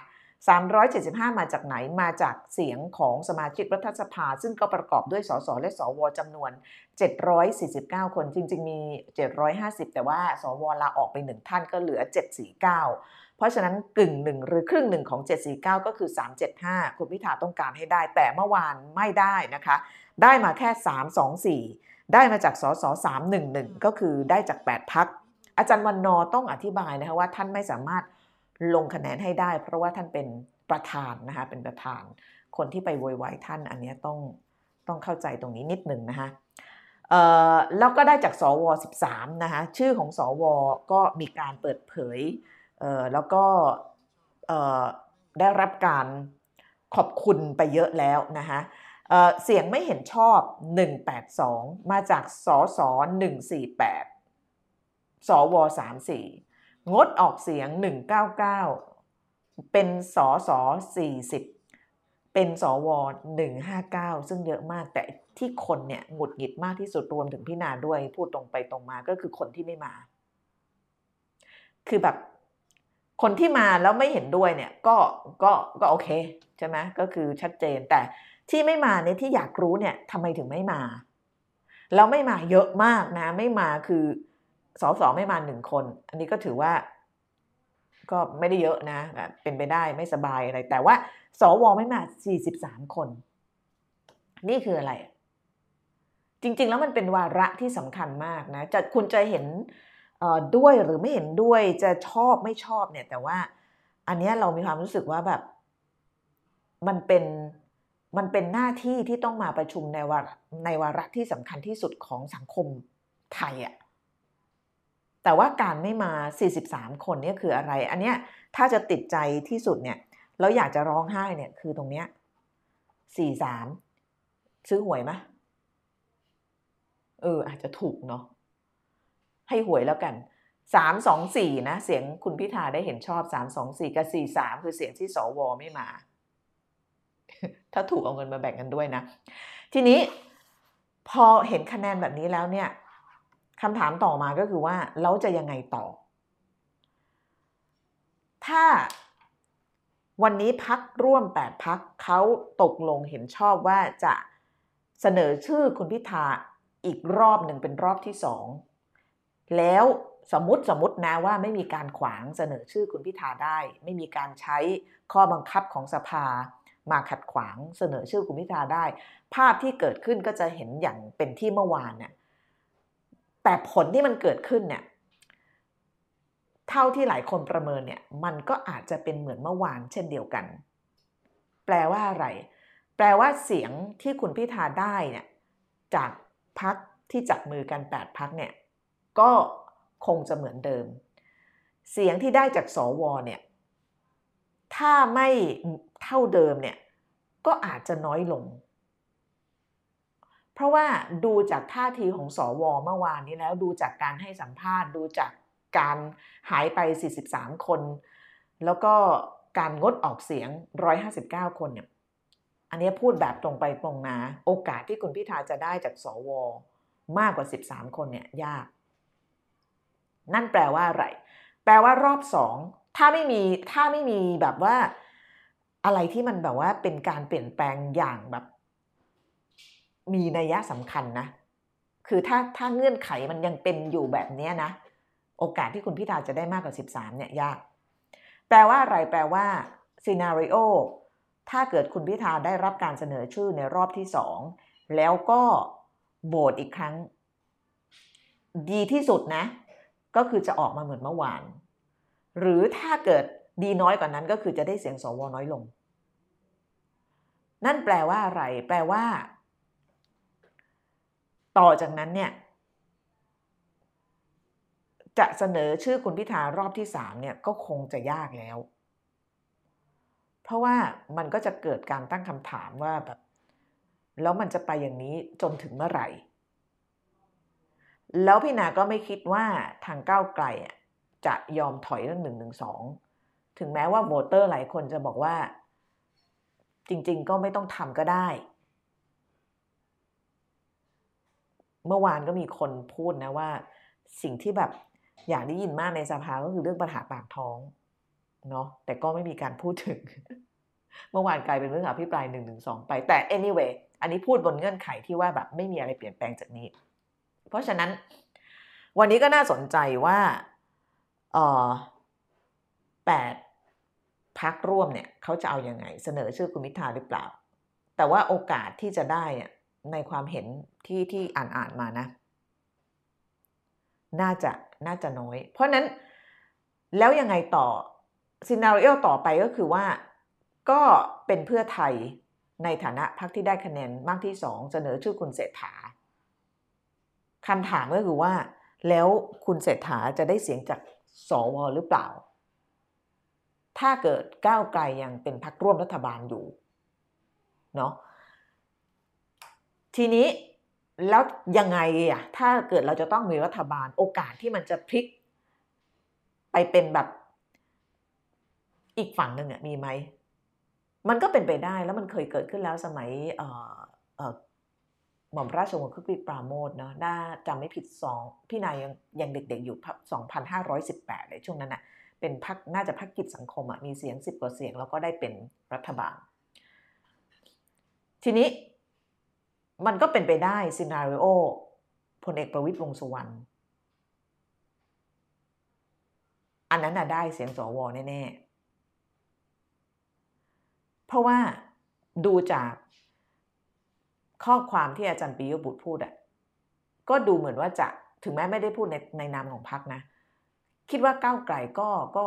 375 มาจากไหนมาจากเสียงของสมาชิกรัฐสภา ซึ่งก็ประกอบด้วยสสและสวจำนวน 749 คนจริง ๆ มี 750 แต่ว่าสวลาออกไปหนึ่งท่านก็เหลือ 749 เพราะฉะนั้นกึ่งหนึ่งหรือครึ่งหนึ่งของ 749 ก็คือ 375 คุณพิธาต้องการให้ได้ แต่เมื่อวานไม่ได้นะคะ ได้มาแค่ 324 ได้มาจากสส311 ก็คือได้จาก 8 พัก อาจารย์วันนอต้องอธิบายนะคะว่าท่านไม่สามารถ ลงคะแนนให้ได้ เพราะว่าท่านเป็นประธานนะคะเป็นประธาน คนที่ไปโวยวายท่านอันนี้ต้องต้องเข้าใจตรงนี้นิดหนึ่งนะคะแล้วก็ได้จากสว 13 นะคะชื่อของสว ก็มีการเปิดเผยแล้วก็ได้รับการขอบคุณไปเยอะแล้วนะคะเสียงไม่เห็นชอบ 182 มาจากสส148 สว 34 งดออกเสียง 199 เป็นสอสอ40 เป็นสว159 ซึ่งเยอะมากแต่ที่คนเนี่ยหงุดหงิดมากที่สุดรวมถึงพี่นาด้วยพูดตรงไปตรงมาก็คือคนที่ไม่มา คือแบบคนที่มาแล้วไม่เห็นด้วยเนี่ยก็ก็ก็โอเคใช่ไหมก็คือชัดเจนแต่ที่ไม่มาเนี่ยที่อยากรู้เนี่ยทำไมถึงไม่มาแล้วไม่มาเยอะมากนะ ไม่มาคือ สอสอไม่มาหนึ่งคน อันนี้ก็ถือว่า ก็ไม่ได้เยอะนะเป็นไปได้ไม่สบายอะไร แต่ว่าสวไม่มา43คน นี่คืออะไร จริง ๆ แล้วมันเป็นวาระที่สำคัญมากนะจะคุณจะเห็นด้วยหรือไม่เห็นด้วยจะชอบไม่ชอบเนี่ย แต่ว่า อันนี้เรามีความรู้สึกว่าแบบ มันเป็นมันเป็นหน้าที่ที่ต้องมาประชุมในวาระในวาระที่สำคัญที่สุดของสังคมไทยอะ่ะ แต่ว่าการไม่มา 43 คนนี่คืออะไร อันเนี้ยถ้าจะติดใจที่สุดเนี่ยแล้วอยากจะร้องไห้เนี่ยคือตรงเนี้ย43 ซื้อหวยไหมเอออาจจะถูกเนาะให้หวยแล้วกัน324นะ เสียงคุณพิธาได้เห็นชอบ324กับ43คือเสียงที่สวไม่มา ถ้าถูกเอาเงินมาแบ่งกันด้วยนะ ทีนี้พอเห็นคะแนนแบบนี้แล้วเนี่ย คำถามต่อมาก็คือว่าเราจะยังไงต่อ ถ้าวันนี้พักร่วม 8 พักเขาตกลงเห็นชอบว่าจะเสนอชื่อคุณพิธาอีกรอบหนึ่งเป็นรอบที่สองแล้วสมมติสมมตินะว่าไม่มีการขวางเสนอชื่อคุณพิธาได้ ไม่มีการใช้ข้อบังคับของสภา มาขัดขวางเสนอชื่อคุณพิธาได้ ภาพที่เกิดขึ้นก็จะเห็นอย่างเป็นที่เมื่อวานเนี่ย แต่ผลที่มันเกิดขึ้นเนี่ยเท่าที่หลายคนประเมินเนี่ยมันก็อาจจะเป็นเหมือนเมื่อวานเช่นเดียวกัน แปลว่าอะไร แปลว่าเสียงที่คุณพิธาได้เนี่ยจากพักที่จับมือกัน 8 พักเนี่ยก็คงจะเหมือนเดิม เสียงที่ได้จากสวเนี่ยถ้าไม่เท่าเดิมเนี่ยก็อาจจะน้อยลง เพราะว่าดูจากท่าทีของสอวอเมื่อวานนี้แล้วดูจากการให้สัมภาษณ์ ดูจากการหายไป 43 คน แล้วก็การงดออกเสียง 159 คนเนี่ยอันนี้พูดแบบตรงไปตรงมาโอกาสที่คุณพิธาจะได้จากสวมากกว่า 13 คนเนี่ยยาก นั่นแปลว่าอะไร แปลว่ารอบสองถ้าไม่มีถ้าไม่มีแบบว่าอะไรที่มันแบบว่าเป็นการเปลี่ยนแปลงอย่างแบบ มีนัยสำคัญนะ คือถ้าถ้าเงื่อนไขมันยังเป็นอยู่แบบนี้นะ โอกาสที่คุณพิธาจะได้มากกว่า 13 เนี่ยยาก แปลว่าอะไร แปลว่าซีนารีโอถ้าเกิดคุณพิธาได้รับการเสนอชื่อในรอบที่2แล้วก็โหวตอีกครั้ง ดีที่สุดนะ ก็คือจะออกมาเหมือนเมื่อวาน หรือถ้าเกิดดีน้อยกว่านั้นก็คือจะได้เสียงสวน้อยลง นั่นแปลว่าอะไร แปลว่า ต่อจากนั้นเนี่ยจะเสนอชื่อคุณพิธารอบที่สามเนี่ยก็คงจะยากแล้ว เพราะว่ามันก็จะเกิดการตั้งคำถามว่าแบบแล้วมันจะไปอย่างนี้จนถึงเมื่อไหร่ แล้วพี่นาก็ไม่คิดว่าทางก้าวไกลจะยอมถอยเรื่องหนึ่งหนึ่งสองถึงแม้ว่าโวเตอร์หลายคนจะบอกว่า จริง ๆ ก็ไม่ต้องทำก็ได้ เมื่อวานก็มีคนพูดนะว่า สิ่งที่แบบอยากได้ยินมากในสภาก็คือเรื่องปัญหาปากท้องเนาะแต่ก็ไม่มีการพูดถึง เมื่อวานกลายเป็นเรื่องอภิปรายหนึ่งหนึ่งสองไป แต่ anyway อันนี้พูดบนเงื่อนไขที่ว่าแบบไม่มีอะไรเปลี่ยนแปลงจากนี้ เพราะฉะนั้น วันนี้ก็น่าสนใจว่าเออแปดพักร่วมเนี่ยเขาจะเอาอยัางไง เสนอชื่อคุณพิธาหรือเปล่า แต่ว่าโอกาสที่จะได้ ในความเห็นที่ที่อ่านอ่านมานะ น่าจะน่าจะน้อย เพราะนั้นแล้วยังไงต่อซีนารีโอต่อไปก็คือว่าก็เป็นเพื่อไทยในฐานะพรรคที่ได้คะแนนมากที่สองเสนอชื่อคุณเศรษฐาคำถามก็คือว่า แล้วคุณเศรษฐาจะได้เสียงจากสวหรือเปล่า ถ้าเกิดก้าวไกลยังเป็นพรรคร่วมรัฐบาลอยู่เนาะ ทีนี้แล้วยังไงอะถ้าเกิดเราจะต้องมีรัฐบาลโอกาสที่มันจะพลิก ไปเป็นแบบอีกฝั่งหนึ่งอะมีไหม มันก็เป็นไปได้แล้วมันเคยเกิดขึ้นแล้วสมัยหม่อมราชวงศ์คึกฤทธิ์ปราโมทเนาะน่าจำไม่ผิดสองพี่นายยังยังเด็กๆอยู่ 2,518 เลยช่วงนั้นอะเป็นพักน่าจะพักกิจสังคมอะมีเสียง 10 กว่าเสียง แล้วก็ได้เป็นรัฐบาล ทีนี้ มันก็เป็นไปได้ซีนารีโอพลเอกประวิตยวงสุวรรณอันนั้นน่ะได้เสียงสวแน่ๆ เพราะว่าดูจากข้อความที่อาจารย์ปิยบุตรพูดอะก็ดูเหมือนว่าจะถึงแม้ไม่ได้พูดในในนามของพรรคนะ คิดว่าก้าวไกลก็ก็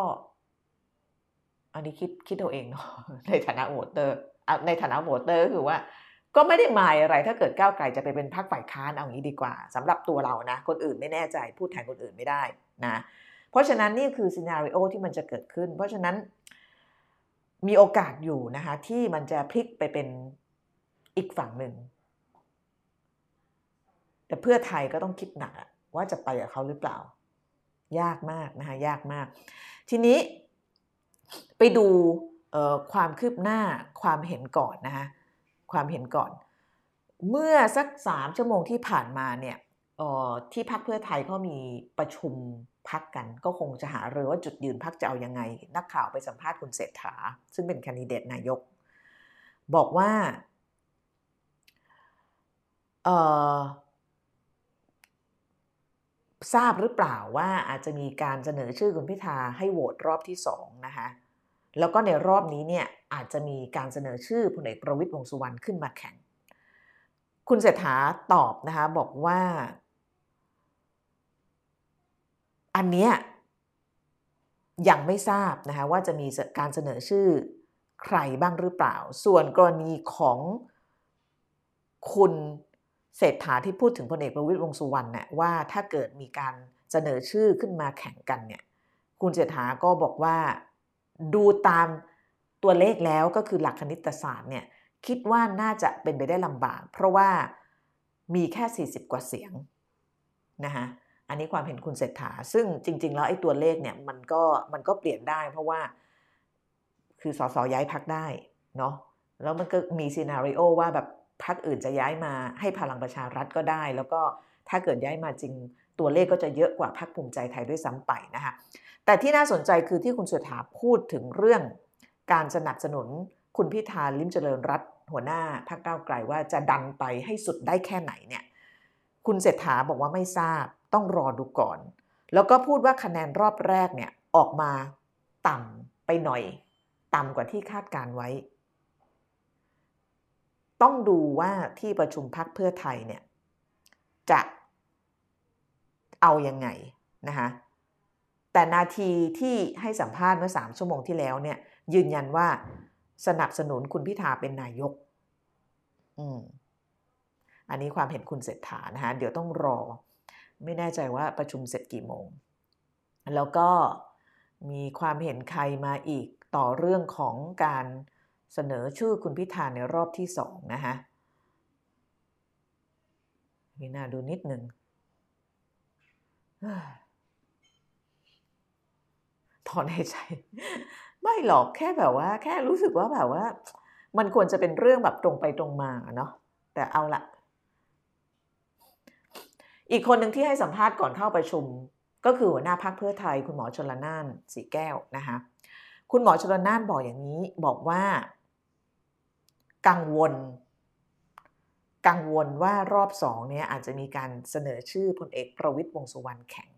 อันนี้คิดคิดเอาเองเนาะในฐานะ voter ในฐานะ voter ก็คือว่า ก็ไม่ได้หมายอะไรถ้าเกิดก้าวไกลจะไปเป็นพรรคฝ่ายค้านเอางี้ดีกว่าสำหรับตัวเรานะ คนอื่นไม่แน่ใจพูดแทนคนอื่นไม่ได้นะเพราะฉะนั้นนี่คือ scenario ที่มันจะเกิดขึ้น เพราะฉะนั้นมีโอกาสอยู่นะคะที่มันจะพลิกไปเป็นอีกฝั่งหนึ่ง แต่เพื่อไทยก็ต้องคิดหนักว่าจะไปกับเขาหรือเปล่า ยากมากนะคะยากมาก ทีนี้ไปดูความคืบหน้าความเห็นก่อนนะคะ ความเห็นก่อน เมื่อสักสามชั่วโมงที่ผ่านมาเนี่ยที่พักเพื่อไทยเขามีประชุมพักกัน ก็คงจะหาเรือว่าจุดยืนพักจะเอายังไง นักข่าวไปสัมภาษณ์คุณเศรษฐา ซึ่งเป็นคนดิเดตนายก บอกว่าทราบหรือเปล่าว่าอาจจะมีการเสนอชื่อคุณพิธาให้โหวตรอบที่สองนะคะแล้วก็ในรอบนี้เนี่ย อาจจะมีการเสนอชื่อพลเอกประวิตยวงสุวรรณขึ้นมาแข่ง คุณเศรษฐาตอบนะคะบอกว่า อันเนี้ยยังไม่ทราบนะคะว่าจะมีการเสนอชื่อใครบ้างหรือเปล่า ส่วนกรณีของคุณเศรษฐาที่พูดถึงพลเอกประวิตยวงสุวรรณเนี่ยว่าถ้าเกิดมีการเสนอชื่อขึ้นมาแข่งกันเนี่ยคุณเศรษฐาก็บอกว่าดูตาม ตัวเลขแล้วก็คือหลักคณิตศาสตร์เนี่ยคิดว่าน่าจะเป็นไปได้ลำบาก เพราะว่ามีแค่ 40 กว่าเสียงนะคะอันนี้ความเห็นคุณเศรษฐา ซึ่งจริง ๆ แล้วไอ้ตัวเลขเนี่ยมันก็มันก็เปลี่ยนได้ เพราะว่าคือสสย้ายพักได้เนาะแล้วมันก็มีซีนารีโอว่าแบบพักอื่นจะย้ายมาให้พลังประชารัฐก็ได้ แล้วก็ถ้าเกิดย้ายมาจริงตัวเลขก็จะเยอะกว่าพักภูมิใจไทยด้วยซ้ำไปนะคะแต่ที่น่าสนใจคือที่คุณเศรษฐาพูดถึงเรื่อง การสนับสนุนคุณพิธาลิมเจริญรัตหัวหน้าพรรคก้าวไกลว่าจะดันไปให้สุดได้แค่ไหนเนี่ยคุณเศรษฐาบอกว่าไม่ทราบต้องรอดูก่อน แล้วก็พูดว่าคะแนนรอบแรกเนี่ยออกมาต่ำไปหน่อย ต่ำกว่าที่คาดการไว้ ต้องดูว่าที่ประชุมพักเพื่อไทยเนี่ยจะเอายังไงนะคะแต่นาทีที่ให้สัมภาษณ์เมื่อสามชั่วโมงที่แล้วเนี่ย ยืนยันว่าสนับสนุนคุณพิธาเป็นนายก อืม อันนี้ความเห็นคุณเศรษฐานะคะ เดี๋ยวต้องรอ ไม่แน่ใจว่าประชุมเสร็จกี่โมง แล้วก็มีความเห็นใครมาอีกต่อเรื่องของการเสนอชื่อคุณพิธาในรอบที่สองนะคะมีน่าดูนิดหนึ่งถอนหายใจ ไม่หรอกแค่แบบว่า แค่รู้สึกว่าแบบว่า มันควรจะเป็นเรื่องแบบตรงไปตรงมาเนาะแต่เอาละอีกคนหนึ่งที่ให้สัมภาษณ์ก่อนเข้าประชุม ก็คือหัวหน้าพักเพื่อไทย คุณหมอชลนานสีแก้วนะคะคุณหมอชลนานบอกอย่างนี้บอกว่า กังวล กังวลว่ารอบสองเนี้ยอาจจะมีการเสนอชื่อพลเอกประวิตยวงสุวรรณแข่ง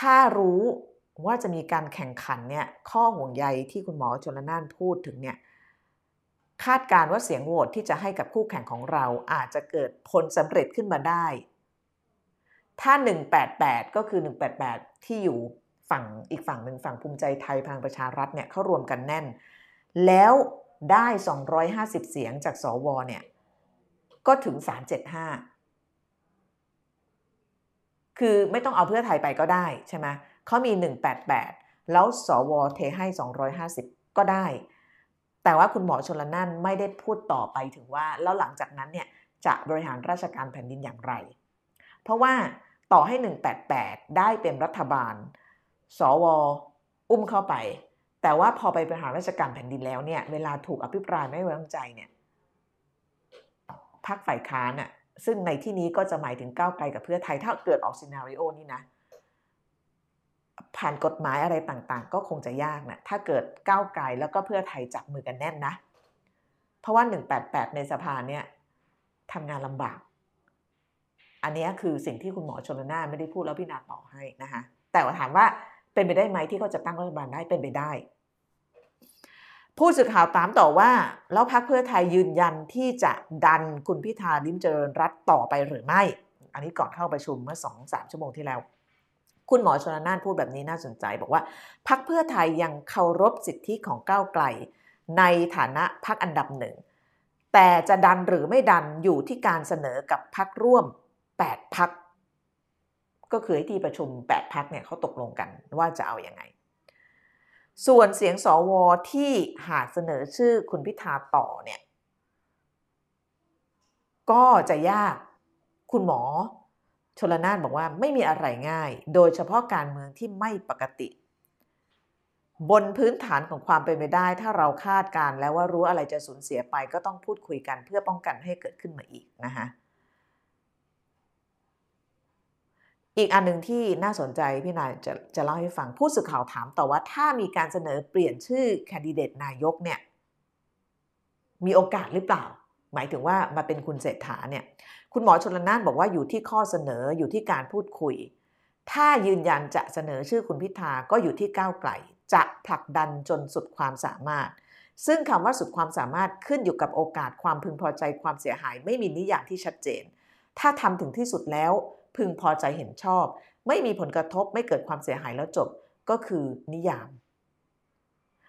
ถ้ารู้ว่าจะมีการแข่งขันเนี่ยข้อห่วงใยที่คุณหมอชนละนานพูดถึงเนี่ยคาดการว่าเสียงโหวตที่จะให้กับคู่แข่งของเราอาจจะเกิดผลสำเร็จขึ้นมาได้ ถ้า 188 ก็คือ 188 ที่อยู่ฝั่งอีกฝั่งหนึ่งฝั่งภูมิใจไทยพลังประชารัฐเนี่ยเขารวมกันแน่น แล้วได้ 250 เสียงจากสวเนี่ยก็ถึง 375 คือไม่ต้องเอาเพื่อไทยไปก็ได้ใช่ไหมเขามี 188 แล้วสวเทให้ 250 ก็ได้ แต่ว่าคุณหมอชนละนั่นไม่ได้พูดต่อไปถึงว่า แล้วหลังจากนั้นเนี่ยจะบริหารราชการแผ่นดินอย่างไร เพราะว่าต่อให้ 188 ได้เป็นรัฐบาล สว อุ้มเข้าไป แต่ว่าพอไปบริหารราชการแผ่นดินแล้วเนี่ย เวลาถูกอภิปรายไม่ไว้วางใจเนี่ย พักฝ่ายค้านน่ะ ซึ่งในที่นี้ก็จะหมายถึงก้าวไกลกับเพื่อไทยถ้าเกิดออกซีนารีโอนี้นะผ่านกฎหมายอะไรต่างๆ ก็คงจะยากนะถ้าเกิดก้าวไกลแล้วก็เพื่อไทยจับมือกันแน่นนะ เพราะว่า 188 ในสภาเนี่ยทำงานลำบาก อันนี้คือสิ่งที่คุณหมอชนละนานไม่ได้พูดแล้วพี่นาต่อให้นะคะแต่ว่าถามว่าเป็นไปได้ไหมที่เขาจะตั้งรัฐบาลได้เป็นไปได้ ผู้สื่อข่าวตามต่อว่า แล้วพรรคเพื่อไทยยืนยันที่จะดันคุณพิธาลิมเจริญรัตต่อไปหรือไม่ อันนี้ก่อนเข้าประชุมเมื่อสองสามชั่วโมงที่แล้ว คุณหมอชนน่านพูดแบบนี้น่าสนใจ บอกว่าพักเพื่อไทยยังเคารพสิทธิของก้าวไกล ในฐานะพักอันดับหนึ่ง แต่จะดันหรือไม่ดันอยู่ที่การเสนอกับพักร่วม 8 พักก็คือที่ประชุม 8 พักเนี่ยเขาตกลงกันว่าจะเอาอยัางไง ส่วนเสียงสอวอที่หากเสนอชื่อคุณพิธาต่อเนี่ยก็จะยากคุณหมอชลนานบอกว่าไม่มีอะไรง่าย โดยเฉพาะการเมืองที่ไม่ปกติ บนพื้นฐานของความเป็นไปได้ ถ้าเราคาดการแล้วว่ารู้อะไรจะสูญเสียไปก็ต้องพูดคุยกันเพื่อป้องกันให้เกิดขึ้นมาอีกนะคะ อีกอันหนึ่งที่น่าสนใจพี่นายจะจะเล่าให้ฟังผู้สื่อข่าวถามต่อว่าถ้ามีการเสนอเปลี่ยนชื่อแคนดิเดตนายกเนี่ยมีโอกาสหรือเปล่า หมายถึงว่ามาเป็นคุณเศรษฐาเนี่ยคุณหมอชนละนานบอกว่าอยู่ที่ข้อเสนออยู่ที่การพูดคุย ถ้ายืนยันจะเสนอชื่อคุณพิธาก็อยู่ที่ก้าวไกลจะผลักดันจนสุดความสามารถ ซึ่งคำว่าสุดความสามารถขึ้นอยู่กับโอกาสความพึงพอใจความเสียหาย ไม่มีนิยามที่ชัดเจน ถ้าทำถึงที่สุดแล้ว พึงพอใจเห็นชอบ ไม่มีผลกระทบไม่เกิดความเสียหายแล้วจบก็คือนิยาม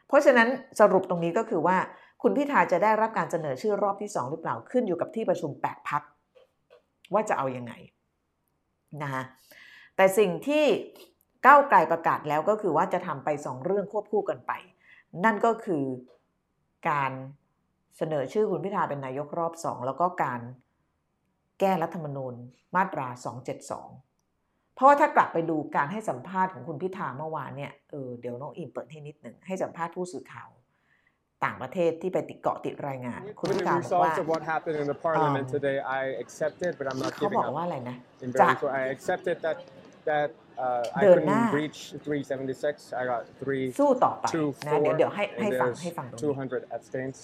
เพราะฉะนั้นสรุปตรงนี้ก็คือว่า คุณพิธาจะได้รับการเสนอชื่อรอบที่ 2 หรือเปล่าขึ้นอยู่กับที่ประชุม 8พักว่าจะเอาอยัางไงนะคะแต่สิ่งที่ก้าวไกลประกาศแล้วก็คือว่าจะทำไปสองเรื่องควบคู่กันไป นั่นก็คือการเสนอชื่อคุณพิธาเป็นนายกรอบสองแล้วก็การ แก้รัฐธรรมนูญมาตรา 272 เพราะว่าถ้ากลับไปดูการให้สัมภาษณ์ของคุณพิธาเมื่อวานเนี่ยเออเดี๋ยวน้องอิมเปิดให้นิดหนึ่งให้สัมภาษณ์ผู้สื่อข่าวต่างประเทศที่ไปติดเกาะติดรายงาน คุณพิการบอกว่า of what happened in the parliament today I accepted but I'm not เขา giving บอก up ว่าอะไรนะ in จะ very short I accepted that that uh, I เดินหน้า couldn't reach 376 I got 3สู้ต่อไป two นะเดี๋ยว four เดี๋ยวให้ให้ and ฟัง there's ให้ฟังตรงนี้200 abstains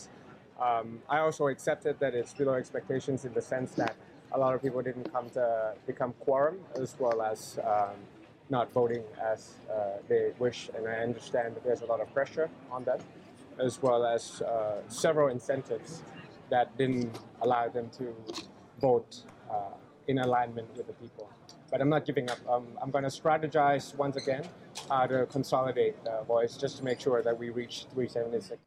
um, I also accepted that it's below expectations in the sense that a lot of people didn't come to become quorum as well as um, not voting as uh, they wish and I understand that there's a lot of pressure on that as well as uh, several incentives that didn't allow them to vote uh, in alignment with the people. But I'm not giving up. Um, I'm going to strategize once again how to consolidate the voice just to make sure that we reach 376.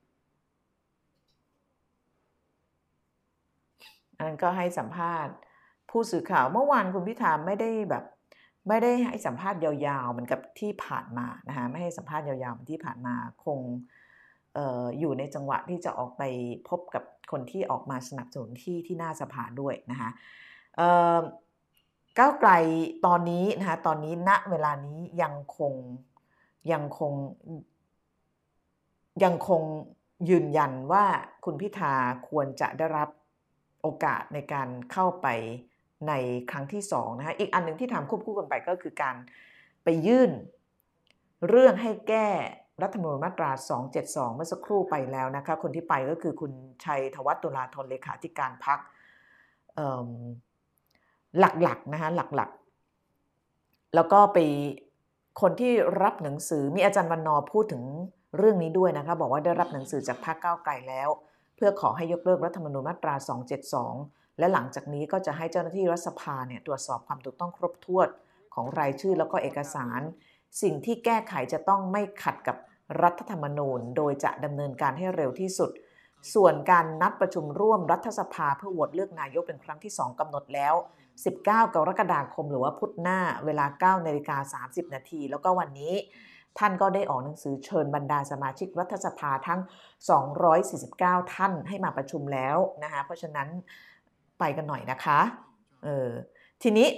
อันนั้นก็ให้สัมภาษณ์ ผู้สื่อข่าวเมื่อวานคุณพิธาไม่ได้แบบ ไม่ได้ให้สัมภาษณ์ยาวๆเหมือนกับที่ผ่านมานะคะไม่ให้สัมภาษณ์ยาวๆเหมือนที่ผ่านมาคงอออยู่ในจังหวะที่จะออกไปพบกับคนที่ออกมาสนับสนุนที่ที่หน้าสภาด้วยนะคะก้าวไกลตอนนี้นะคะตอนนี้ณเวลานี้ยังคงยังคงยังคงยืนยันว่าคุณพิธาควรจะได้รับโอกาสในการเข้าไป ในครั้งที่2นะคะอีกอันหนึ่งที่ทำควบคู่กันไปก็คือการไปยื่น เรื่องให้แก้รัฐธรรมนูญมาตรา 272 เมื่อสักครู่ไปแล้วนะคะคนที่ไปก็คือคุณชัยธวัฒน์ตุลาธนเลขาธิการพักหลักๆนะคะหลักๆ แล้วก็ไปคนที่รับหนังสือมีอาจารย์วันนอพูดถึงเรื่องนี้ด้วยนะคะบอกว่าได้รับหนังสือจากพรรคก้าวไกลแล้ว เพื่อขอให้ยกเลิกรัฐธรรมนูญมาตรา 272 และหลังจากนี้ก็จะให้เจ้าหน้าที่รัฐสภาเนี่ยตรวจสอบความถูกต้องครบถ้วนของรายชื่อแล้วก็เอกสาร สิ่งที่แก้ไขจะต้องไม่ขัดกับรัฐธรรมนูญ โดยจะดำเนินการให้เร็วที่สุด ส่วนการนัดประชุมร่วมรัฐสภาเพื่อโหวตเลือกนายกเป็นครั้งที่ 2กำหนดแล้ว 19 กรกฎาคมหรือว่าพุธหน้าเวลา9นาฬิกา30 นาที แล้วก็วันนี้ท่านก็ได้ออกหนังสือเชิญบรรดาสมาชิกรัฐสภาทั้ง 249 ท่านให้มาประชุมแล้วนะคะเพราะฉะนั้น ไปกันหน่อยนะคะเออทีนี้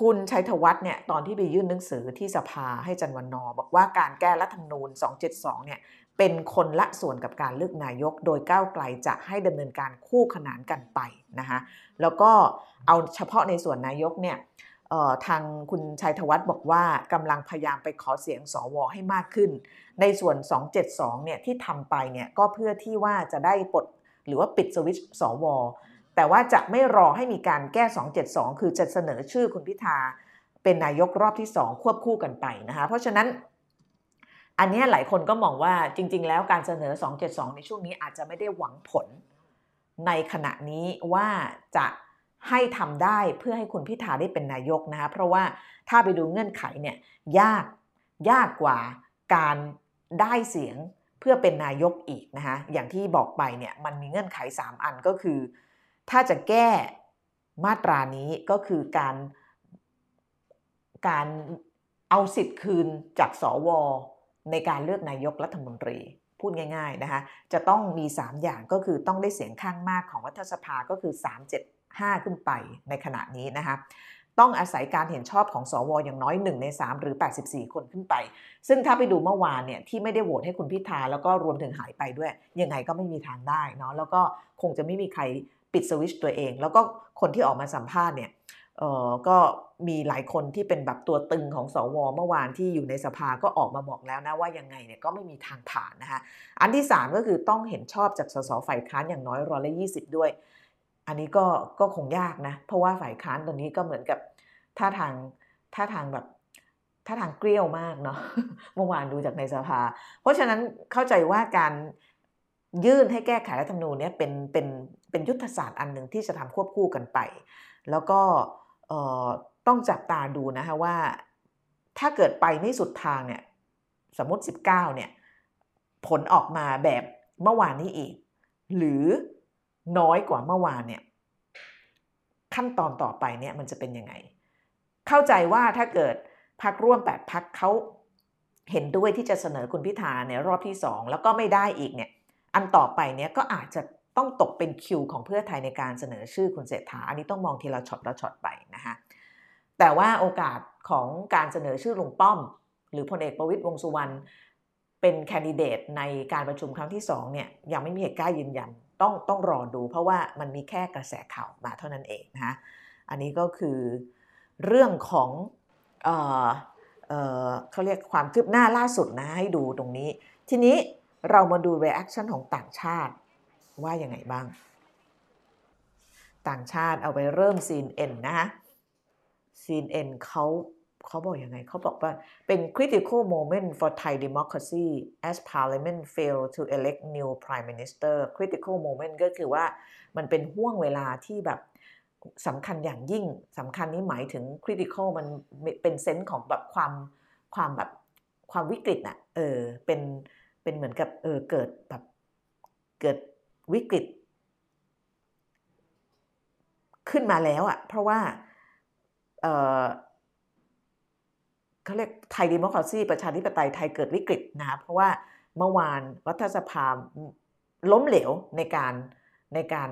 คุณชัยธวัฒน์เนี่ยตอนที่ไปยื่นหนังสือที่สภาให้จันวันนอ บอกว่าการแก้รัฐธรรมนูญ 272 เนี่ยเป็นคนละส่วนกับการเลือกนายก โดยก้าวไกลจะให้ดำเนินการคู่ขนานกันไปนะคะแล้วก็เอาเฉพาะในส่วนนายกเนี่ยทางคุณชัยธวัฒน์บอกว่ากำลังพยายามไปขอเสียงสวให้มากขึ้น ในส่วน 272 เนี่ยที่ทำไปเนี่ยก็เพื่อที่ว่าจะได้ปลด หรือว่าปิดสวิตช์สวแต่ว่าจะไม่รอให้มีการแก้ 272 คือจะเสนอชื่อคุณพิธาเป็นนายกรอบที่ 2 ควบคู่กันไปนะคะเพราะฉะนั้นอันนี้หลายคนก็มองว่าจริง ๆ แล้วการเสนอ 272 ในช่วงนี้อาจจะไม่ได้หวังผลในขณะนี้ว่าจะให้ทำได้เพื่อให้คุณพิธาได้เป็นนายกนะคะเพราะว่าถ้าไปดูเงื่อนไขเนี่ยยากยากกว่าการได้เสียง เพื่อเป็นนายกอีกนะคะอย่างที่บอกไปเนี่ยมันมีเงื่อนไข 3 อันก็คือ ถ้าจะแก้มาตรานี้ก็คือการการเอาสิทธิ์คืนจากสวในการเลือกนายกรัฐมนตรีพูดง่ายๆนะคะจะต้องมี 3 อย่างก็คือต้องได้เสียงข้างมากของรัฐสภาก็คือ 375 ขึ้นไปในขณะนี้นะคะ ต้องอาศัยการเห็นชอบของสอวอย่างน้อย 1 ใน 3 หรือ 84 คนขึ้นไป ซึ่งถ้าไปดูเมื่อวานเนี่ยที่ไม่ได้โหวตให้คุณพิธาแล้วก็รวมถึงหายไปด้วย ยังไงก็ไม่มีทางได้เนาะแล้วก็คงจะไม่มีใครปิดสวิชตัวเอง แล้วก็คนที่ออกมาสัมภาษณ์เนี่ยเออก็มีหลายคนที่เป็นแบบตัวตึงของสวเมื่อวานที่อยู่ในสภาก็ออกมาบอกแล้วนะว่ายังไงเนี่ยก็ไม่มีทางผ่านนะคะอันที่ 3 ก็คือต้องเห็นชอบจากสสฝ่ายค้านอย่างน้อยร้อยละยีด้วย อันนี้ก็ก็คงยากนะ เพราะว่าฝ่ายค้านตอนนี้ก็เหมือนกับท่าทางท่าทางแบบท่าทางเกลี้ยวมากเนาะเมื่อวานดูจากในสภา เพราะฉะนั้นเข้าใจว่าการยื่นให้แก้ไขรัฐธรรมนูญเนี่ยเป็นเป็นเป็นยุทธศาสตร์อันหนึ่งที่จะทำควบคู่กันไป แล้วก็ต้องจับตาดูนะคะว่า ถ้าเกิดไปไม่สุดทางเนี่ยสมมติ 19เนี่ยผลออกมาแบบเมื่อวานนี้อีก หรือ น้อยกว่าเมื่อวานเนี่ยขั้นตอนต่อไปเนี่ยมันจะเป็นยังไง เข้าใจว่าถ้าเกิดพักร่วม 8พักเขาเห็นด้วยที่จะเสนอคุณพิธาในรอบที่ 2 แล้วก็ไม่ได้อีกเนี่ยอันต่อไปเนี้ยก็อาจจะต้องตกเป็นคิวของเพื่อไทยในการเสนอชื่อคุณเศรษฐา อันนี้ต้องมองทีละช็อตละช็อตไปนะคะแต่ว่าโอกาสของการเสนอชื่อลุงป้อม หรือพลเอกประวิตยวงสุวรรณเป็นแคนดิเดตในการประชุมครั้งที่2เนี่ยยังไม่มีเหตุกล้ายืนยัน ต้องต้องรอดูเพราะว่ามันมีแค่กระแสข่าวมาเท่านั้นเองนะคะอันนี้ก็คือเรื่องของเออเออเขาเรียกความคืบหน้าล่าสุดนะให้ดูตรงนี้ ทีนี้เรามาดู reaction ของต่างชาติว่าย่างไงบ้าง ต่างชาติเอาไปเริ่มซีนเอ็นนะฮะซีนเอ็นเขา เขาบอกยังไง เขาบอกว่าเป็น critical moment for Thai democracy as parliament fail to elect new prime minister critical moment ก็คือว่ามันเป็นห่วงเวลาที่แบบสำคัญอย่างยิ่งสำคัญนี้หมายถึง critical มันเป็นเซนส์ของแบบความความแบบความวิกฤตน่ะเออเป็นเป็นเหมือนกับเออเกิดแบบเกิดวิกฤต ขึ้นมาแล้วอะ่ะเพราะว่าเออ เขาเรียกไทยดิโมคราซีประชาธิปไตยไทยเกิดวิกฤตนะเพราะว่าเมื่อวานรัฐสภาล้มเหลวในการในการ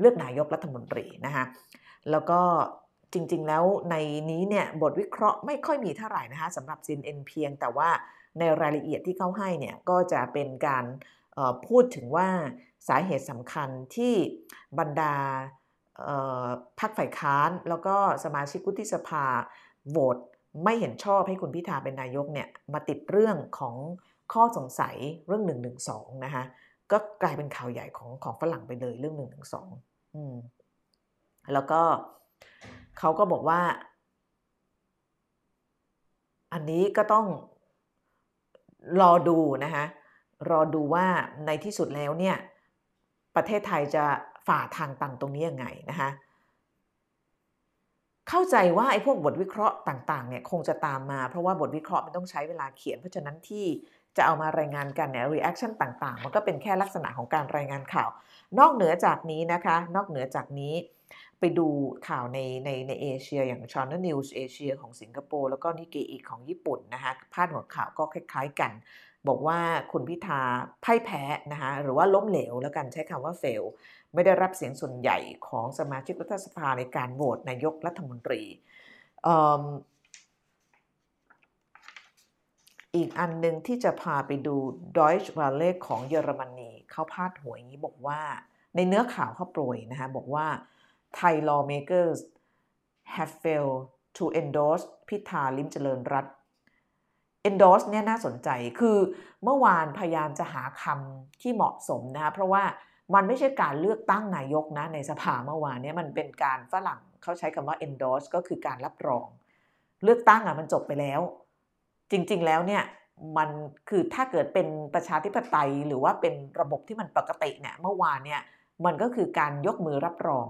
เลือกนายกรัฐมนตรีนะคะแล้วก็จริงๆแล้วในนี้เนี่ยบทวิเคราะห์ไม่ค่อยมีเท่าไหร่นะคะสำหรับ CNN เพียง แต่ว่าในรายละเอียดที่เขาให้เนี่ยก็จะเป็นการพูดถึงว่าสาเหตุสำคัญที่บรรดาพรรคฝ่ายค้าน แล้วก็สมาชิกวุฒิสภาโหวต ไม่เห็นชอบให้คุณพิธาเป็นนายกเนี่ยมาติดเรื่องของข้อสงสัยเรื่อง1นึนะคะก็กลายเป็นข่าวใหญ่ของของฝรั่งไปเลยเรื่อง1นึอืมแล้วก็เขาก็บอกว่า อันนี้ก็ต้องรอดูนะคะรอดูว่าในที่สุดแล้วเนี่ยประเทศไทยจะฝ่าทางตันตรงนี้ยังไงนะคะ เข้าใจว่าไอ้พวกบทวิเคราะห์ต่างๆเนี่ยคงจะตามมา เพราะว่าบทวิเคราะห์มันต้องใช้เวลาเขียน เพราะฉะนั้นที่จะเอามารายงานกันเนี่ย reaction ต่างๆ มันก็เป็นแค่ลักษณะของการรายงานข่าว นอกเหนือจากนี้นะคะ นอกเหนือจากนี้ไปดูข่าวในในในเอเชียอย่าง Channel News เอเชียของสิงคโปร์แล้วก็นิกเกอีของญี่ปุ่นนะคะพาดหัวข่าวก็คล้าย ๆ กัน บอกว่าคุณพิธาพ่ายแพ้นะคะหรือว่าล้มเหลวแล้วกันใช้คำว่าเฟล ไม่ได้รับเสียงส่วนใหญ่ของสมาชิกรัฐสภาในการโหวตนายกรัฐมนตรีอีกอันหนึ่งที่จะพาไปดู Deutsche Welle ของเยอรมนีเขาพาดหัวอย่างนี้บอกว่าในเนื้อข่าวเขาโปรยนะคะบอกว่า Thai lawmakers have failed to endorse พิธาลิมเจริญรัต endorse เนี่ยน่าสนใจคือเมื่อวานพยายามจะหาคำที่เหมาะสมนะคะเพราะว่า มันไม่ใช่การเลือกตั้งนายกนะในสภาเมื่อวานนี้มันเป็นการฝรั่งเขาใช้คำว่า endorse ก็คือการรับรอง เลือกตั้งอะมันจบไปแล้ว จริง ๆ แล้วเนี่ยมันคือถ้าเกิดเป็นประชาธิปไตยหรือว่าเป็นระบบที่มันปกติเนี่ยเมื่อวานเนี่ยมันก็คือการยกมือรับรอง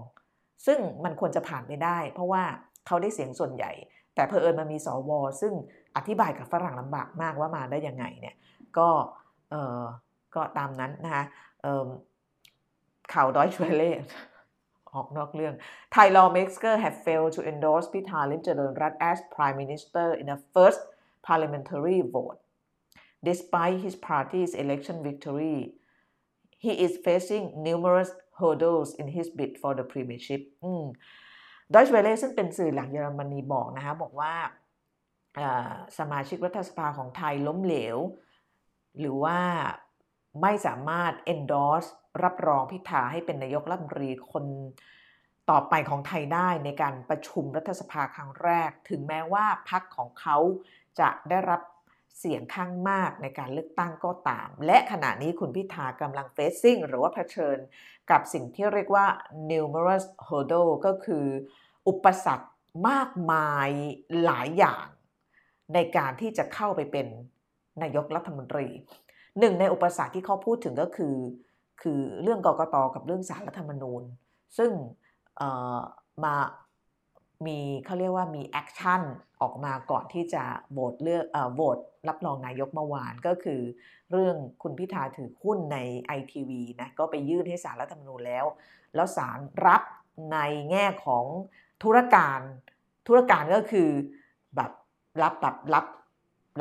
ซึ่งมันควรจะผ่านไปได้ เพราะว่าเขาได้เสียงส่วนใหญ่ แต่เพอเอิญมันมีสวซึ่งอธิบายกับฝรั่งลำบากมากว่ามาได้ยังไงเนี่ยก็เออก็ตามนั้นนะคะ ข่าวดอยชเวเล่ออกนอกเรื่อง Thai lawmakers have failed to endorse Pitha Limjaroenrat as prime minister in a first parliamentary vote despite his party's election victory he is facing numerous hurdles in his bid for the premiership ดอยชเวเล่ซึ่งเป็นสื่อหลักเยอรมนีบอกนะคะบอกว่าสมาชิกรัฐสภาของไทยล้มเหลว หรือว่าไม่สามารถ endorse รับรองพิธาให้เป็นนายกรัฐมนตรีคนต่อไปของไทยได้ในการประชุมรัฐสภาครั้งแรก ถึงแม้ว่าพรรคของเขาจะได้รับเสียงข้างมากในการเลือกตั้งก็ตาม และขณะนี้คุณพิธากำลัง facing หรือว่าเผชิญกับสิ่งที่เรียกว่า numerous hurdle ก็คือ อุปสรรคมากมายหลายอย่าง ในการที่จะเข้าไปเป็นนายกรัฐมนตรี หนึ่งในอุปสรรคที่เขาพูดถึงก็คือ คือเรื่องกกตกับเรื่องสารรัฐธรรมนูญ ซึ่งมามีเขาเรียกว่ามี action ออกมาก่อนที่จะโหวตเลือกโหวตรับรองนายกเมื่อวานก็คือ เรื่องคุณพิธาถือหุ้นในไอทีวีนะก็ไปยื่นให้ศาลรัฐธรรมนูญแล้ว แล้วศาลรับในแง่ของธุรการ ธุรการก็คือแบบรับแบบรับ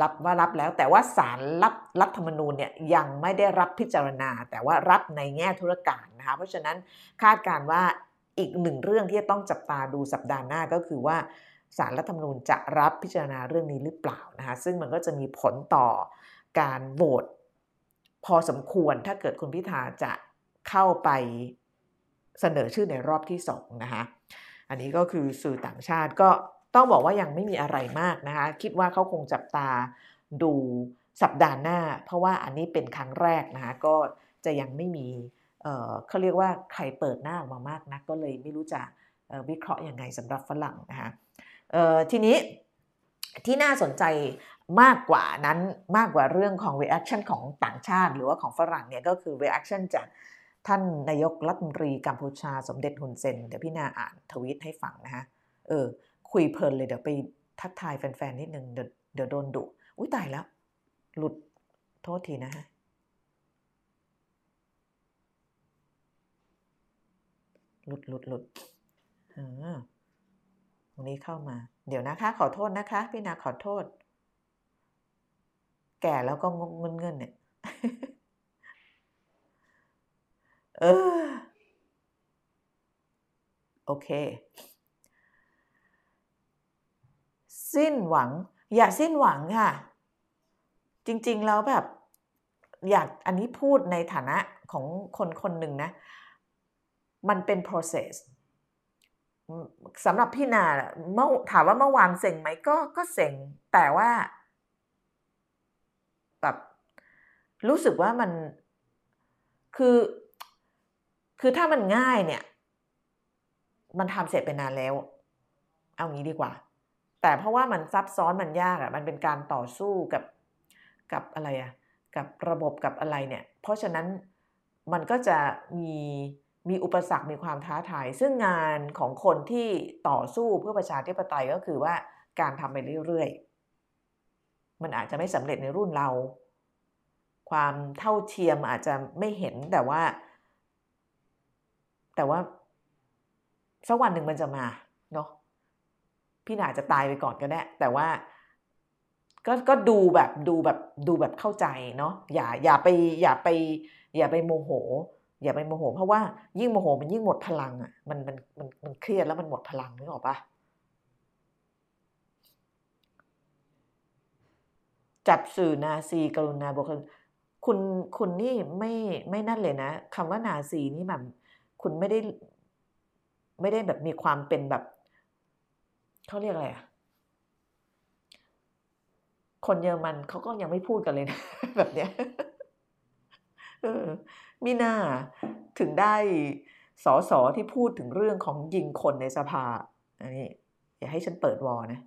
รับว่ารับแล้วแต่ว่าศาลรับรัฐธรรมนูญเนี่ยยังไม่ได้รับพิจารณา แต่ว่ารับในแง่ธุรการนะคะเพราะฉะนั้นคาดการว่าอีกหนึ่งเรื่องที่จะต้องจับตาดูสัปดาห์หน้าก็คือว่าสารรัฐธรรมนูญจะรับพิจารณาเรื่องนี้หรือเปล่านะคะซึ่งมันก็จะมีผลต่อการโหวตพอสมควรถ้าเกิดคุณพิธาจะเข้าไปเสนอชื่อในรอบที่สองนะคะอันนี้ก็คือสื่อต่างชาติก็ ต้องบอกว่ายังไม่มีอะไรมากนะคะ คิดว่าเขาคงจับตาดูสัปดาห์หน้า เพราะว่าอันนี้เป็นครั้งแรกนะคะก็จะยังไม่มีเขาเรียกว่าใครเปิดหน้าออกมามากนะก็เลยไม่รู้จะวิเคราะห์ยังไงสำหรับฝรั่งนะคะทีนี้ที่น่าสนใจมากกว่านั้นมากกว่าเรื่องของ reaction ของต่างชาติ หรือว่าของฝรั่งเนี่ยก็คือ reaction จากท่านนายกรัฐมนตรีกัมพูชาสมเด็จฮุนเซน เดี๋ยวพี่นาอ่านทวิตให้ฟังนะฮะเออ คุยเพลินเลยเดี๋ยวไปทักทายแฟนๆนิดนึงเดี๋ยวเดี๋ยวโดนดุอุ้ยตายแล้ว หลุดโทษทีนะฮะหลุดหลุดหลุดเออวันนี้เข้ามา เดี๋ยวนะคะ ขอโทษนะคะ พี่นาขอโทษ แก่แล้วก็งงเงินเงินเนี่ย เออ โอเค สิ้นหวัง อย่าสิ้นหวังค่ะ จริงๆแล้วแบบอยากอันนี้พูดในฐานะของคนคนหนึ่งนะ มันเป็น process สำหรับพี่นาเมื่อถามว่าเมื่อวานเซ็งไหมก็ก็เซ็งแต่ว่าแบบรู้สึกว่ามันคือ คือถ้ามันง่ายเนี่ย มันทำเสร็จไปนานแล้ว เอางี้ดีกว่า แต่เพราะว่ามันซับซ้อนมันยากอะ่ะมันเป็นการต่อสู้กับกับอะไรอะ่ะกับระบบกับอะไรเนี่ย เพราะฉะนั้นมันก็จะมีมีอุปสรรคมีความท้าทาย ซึ่งงานของคนที่ต่อสู้เพื่อประชาธิปไตยก็คือว่าการทำไปเรื่อยๆ มันอาจจะไม่สำเร็จในรุ่นเรา ความเท่าเทียมอาจจะไม่เห็นแต่ว่า แต่ว่าสักวันหนึ่งมันจะมา พี่นาจะตายไปก่อนก็ได้แต่ว่าก็ก็ดูแบบดูแบบดูแบบเข้าใจเนาะอย่าอย่าไปอย่าไป อย่าไปโมโห อย่าไปโมโห เพราะว่ายิ่งโมโหมันยิ่งหมดพลังอะ่ะมันมันมันมันเครียดแล้วมันหมดพลังนึกออกปะจับสื่อนาซีกรุณาบอกคุณคุณนี่ไม่ไม่นั่นเลยนะคำว่านาซีนี่แบบคุณไม่ได้ ไม่ได้แบบมีความเป็นแบบ เขาเรียกอะไรอะคนเยอรมันเขาก็ยังไม่พูดกันเลยนะ แบบเนี้ยเออมีหน้าถึงได้สอสอที่พูดถึงเรื่องของยิงคนในสภา อันนี้ อย่าให้ฉันเปิดวอนะ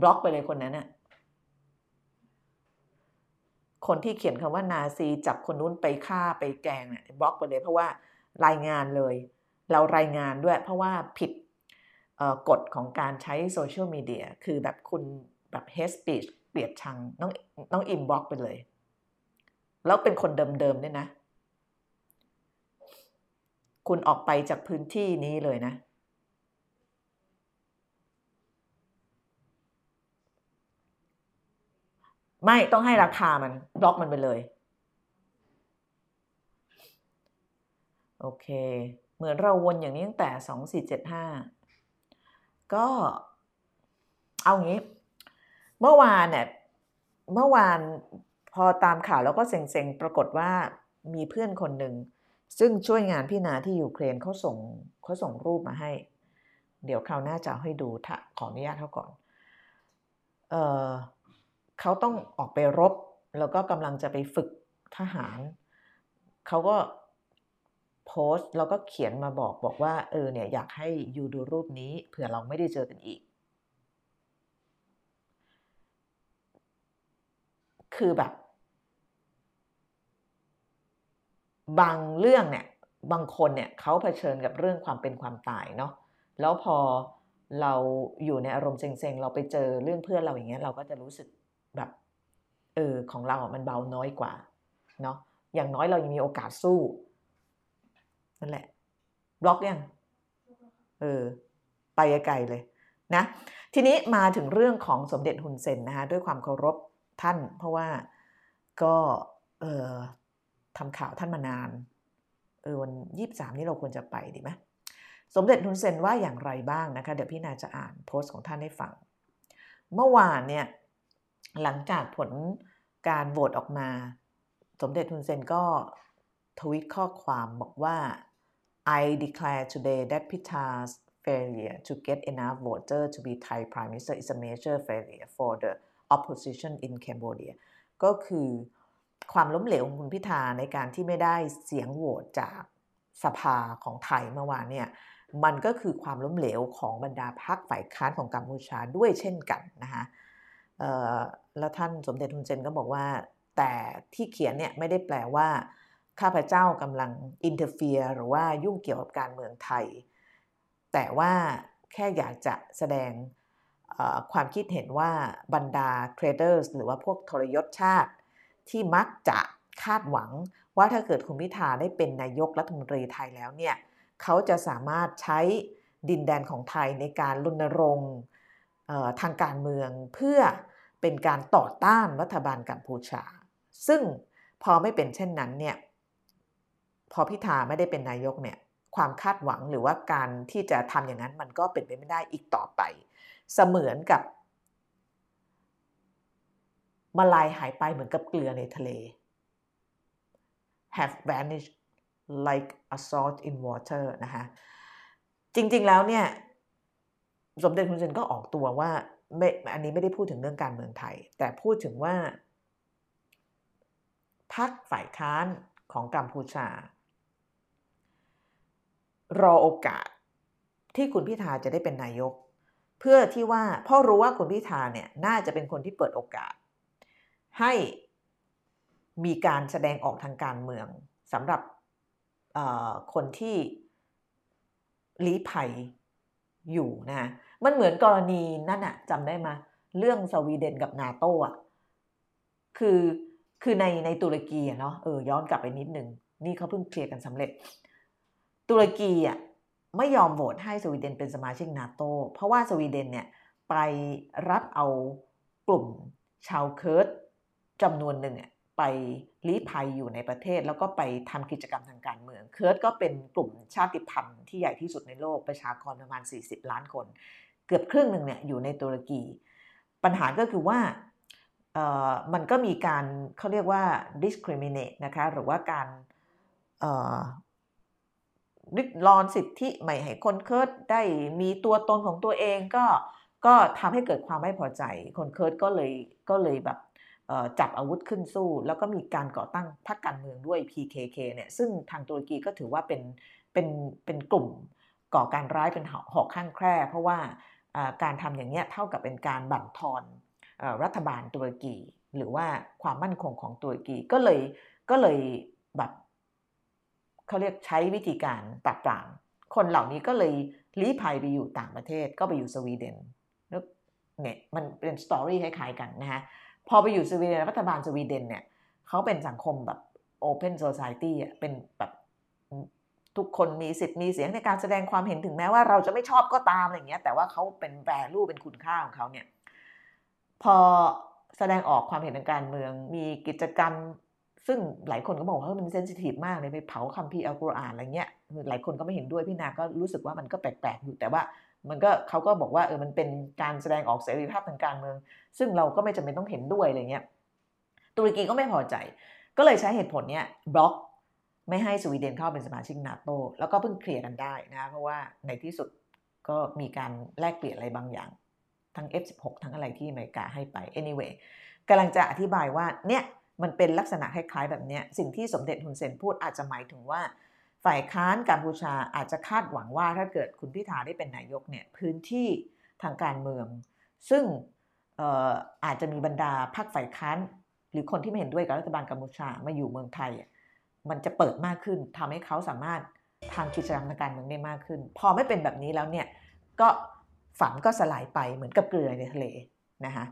บล็อกไปเลยคนนั้นน่ะคนที่เขียนคำว่านาซีจับคนนู้นไปฆ่าไปแกงเนี่ยบล็อกไปเลยเพราะว่ารายงานเลย เรารายงานด้วย เพราะว่าผิด กฎของการใช้โซเชียลมีเดียคือแบบคุณแบบ hate speech เกลียดชังน้องแอดมินบล็อกไปเลย แล้วเป็นคนเดิมๆเนี่ยนะ คุณออกไปจากพื้นที่นี้เลยนะ ไม่ต้องให้ราคามันบล็อกมันไปเลย โอเค เหมือนเราวนอย่างนี้ตั้งแต่สองสี่เจ็ดห้า ก็เอางี้ เมื่อวานเนี่ยเมื่อวานพอตามข่าวแล้วก็เซ็งๆ ปรากฏว่ามีเพื่อนคนหนึ่ง ซึ่งช่วยงานพี่นาที่ยูเครนเขาส่งเขาส่งรูปมาให้ เดี๋ยวคราวหน้าจะให้ดูถ้าขออนุญาตเขาก่อนเออเขาต้องออกไปรบ แล้วก็กำลังจะไปฝึกทหาร เขาก็ โพสต์แล้วก็เขียนมาบอกบอกว่าเออเนี่ยอยากให้ยูดูรูปนี้เผื่อเราไม่ได้เจอกันอีก คือแบบ บางเรื่องเนี่ยบางคนเนี่ยเขาเผชิญกับเรื่องความเป็นความตายเนาะแล้วพอเราอยู่ในอารมณ์เซ็งๆ เราไปเจอเรื่องเพื่อนเราอย่างเงี้ยเราก็จะรู้สึกแบบเออของเราอะมันเบาน้อยกว่าเนาะอย่างน้อยเรายังมีโอกาสสู้ นั่นแหละ บล็อกยังเออไปไกลเลยนะทีนี้มาถึงเรื่องของสมเด็จฮุนเซนนะคะด้วยความเคารพท่าน เพราะว่าก็เออทำข่าวท่านมานานเออวันยี่สามนี้เราควรจะไปดีไหมสมเด็จฮุนเซนว่าอย่างไรบ้างนะคะ เดี๋ยวพี่นาจะอ่านโพสต์ของท่านให้ฟัง เมื่อวานเนี่ยหลังจากผลการโหวตออกมา สมเด็จฮุนเซนก็ทวิตข้อความบอกว่า I declare today that Pita's failure to get enough voters to be Thai Prime Minister is a major failure for the opposition in Cambodia ก็คือความล้มเหลวของคุณพิธาในการที่ไม่ได้เสียงโหวตจากสภาของไทยเมื่อวานเนี่ย มันก็คือความล้มเหลวของบรรดาพรรคฝ่ายค้านของกัมพูชาด้วยเช่นกันนะคะแล้วท่านสมเด็จฮุนเซนก็บอกว่า แต่ที่เขียนเนี่ยไม่ได้แปลว่า ข้าพเจ้ากำลัง interfere หรือว่ายุ่งเกี่ยวกับการเมืองไทย แต่ว่าแค่อยากจะแสดงความคิดเห็นว่าบรรดา traitor หรือว่าพวกทรยศชาติ ที่มักจะคาดหวังว่าถ้าเกิดคุณพิธาได้เป็นนายกรัฐมนตรีไทยแล้วเนี่ยเขาจะสามารถใช้ดินแดนของไทยในการรณรงค์ทางการเมืองเพื่อเป็นการต่อต้านรัฐบาลกัมพูชา ซึ่งพอไม่เป็นเช่นนั้นเนี่ย พอพิธาไม่ได้เป็นนายกเนี่ยความคาดหวังหรือว่าการที่จะทำอย่างนั้นมันก็เป็นไปไม่ได้อีกต่อไป เสมือนกับมาลายหายไปเหมือนกับเกลือในทะเล have vanished like a salt in water นะคะจริง ๆ แล้วเนี่ยสมเด็จคุณเซนก็ออกตัวว่าไม่อันนี้ไม่ได้พูดถึงเรื่องการเมืองไทย แต่พูดถึงว่าพรรคฝ่ายค้านของกัมพูชา รอโอกาสที่คุณพิธาจะได้เป็นนายก เพื่อที่ว่าพ่อรู้ว่าคุณพิธาเนี่ยน่าจะเป็นคนที่เปิดโอกาส ให้มีการแสดงออกทางการเมืองสำหรับคนที่ลี้ภัยอยู่นะมันเหมือนกรณีนั่นอะจำได้ไหมเรื่องสวีเดนกับนาโตอะคือคือในในตุรกีเนาะเออย้อนกลับไปนิดนึงนี่เขาเพิ่งเคลียร์กันสำเร็จ ตุรกีอะไม่ยอมโหวตให้สวีเดนเป็นสมาชิกนาโตเพราะว่าสวีเดนเนี่ยไปรับเอากลุ่มชาวเคิร์ดจำนวนหนึ่งไปลี้ภัยอยู่ในประเทศ แล้วก็ไปทำกิจกรรมทางการเมือง เคิร์ดก็เป็นกลุ่มชาติพันธุ์ที่ใหญ่ที่สุดในโลกประชากรประมาณ 40 ล้านคน เกือบครึ่งหนึ่งเนี่ยอยู่ในตุรกี ปัญหาก็คือว่ามันก็มีการเขาเรียกว่า discriminate นะคะหรือว่าการ ริดรอนสิทธิไม่ให้คนเคิร์ดได้มีตัวตนของตัวเองก็ก็ทำให้เกิดความไม่พอใจ คนเคิร์ดก็เลยก็เลยแบบจับอาวุธขึ้นสู้ แล้วก็มีการก่อตั้งพรรคการเมืองด้วย PKK เนี่ยซึ่งทางตุรกีก็ถือว่าเป็นเป็นเป็นกลุ่มก่อการร้ายเป็นหอกข้างแคร่ เพราะว่าการทำอย่างเนี้ยเท่ากับเป็นการบั่นทอนรัฐบาลตุรกี หรือว่าความมั่นคงของตุรกีก็เลยก็เลยแบบ เขาเรียกใช้วิธีการปราบปรามคนเหล่านี้ก็เลยลี้ภัยไปอยู่ต่างประเทศก็ไปอยู่สวีเดนเนี่ยมันเป็น story คล้ายๆกันนะฮะพอไปอยู่สวีเดนรัฐบาลสวีเดนเนี่ยเขาเป็นสังคมแบบ open society อะเป็นแบบทุกคนมีสิทธิ์มีเสียงในการแสดงความเห็นถึงแม้ว่าเราจะไม่ชอบก็ตามอะไรเงี้ย แต่ว่าเขาเป็นแวลูเป็นคุณค่าของเขาเนี่ยพอแสดงออกความเห็นทางการเมือง มีกิจกรรม ซึ่งหลายคนก็บอกว่ามันเซนซิทีฟมากเลยไปเผาคัมภีร์อัลกุรอานอะไรเงี้ยหลายคนก็ไม่เห็นด้วยพี่นาก็รู้สึกว่ามันก็แปลกๆอยู่แต่ว่ามันก็เขาก็บอกว่าเออมันเป็นการแสดงออกเสรีภาพทางการเมือง ซึ่งเราก็ไม่จำเป็นต้องเห็นด้วยอะไรเงี้ยตุรกีก็ไม่พอใจ ก็เลยใช้เหตุผลเนี้ยบล็อกไม่ให้สวีเดนเข้าเป็นสมาชิกนาโตแล้วก็เพิ่งเคลียร์กันได้นะเพราะว่าในที่สุดก็มีการแลกเปลี่ยนอะไรบางอย่าง ทั้ง F16 ทั้งอะไรที่อเมริกาให้ไป anyway กำลังจะอธิบายว่าเนี่ย มันเป็นลักษณะคล้ายๆแบบนี้สิ่งที่สมเด็จฮุนเซนพูดอาจจะหมายถึงว่า ฝ่ายค้านกัมพูชาอาจจะคาดหวังว่าถ้าเกิดคุณพิธาได้เป็นนายกเนี่ยพื้นที่ทางการเมือง ซึ่งอาจจะมีบรรดาพรรคฝ่ายค้าน หรือคนที่ไม่เห็นด้วยกับรัฐบาลกัมพูชามาอยู่เมืองไทย มันจะเปิดมากขึ้นทำให้เขาสามารถทำกิจกรรมทางการเมืองได้มากขึ้น พอไม่เป็นแบบนี้แล้วเนี่ยก็ฝันก็สลายไปเหมือนกับเกลือในทะเลนะคะ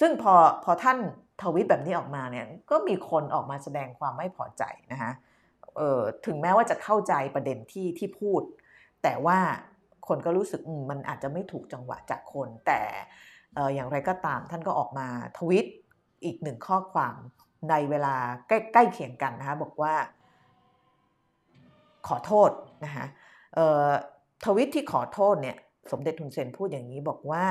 ซึ่งพอพอท่าน ทวิตแบบนี้ออกมาเนี่ยก็มีคนออกมาแสดงความไม่พอใจนะคะถึงแม้ว่าจะเข้าใจประเด็นที่ที่พูด แต่ว่าคนก็รู้สึกมันอาจจะไม่ถูกจังหวะจากคน แต่อย่างไรก็ตามท่านก็ออกมาทวิตอีกหนึ่งข้อความในเวลาใกล้ใกล้เคียงกันนะคะบอกว่า ขอโทษนะคะทวิตที่ขอโทษเนี่ยสมเด็จทุนเซนพูดอย่างนี้บอกว่า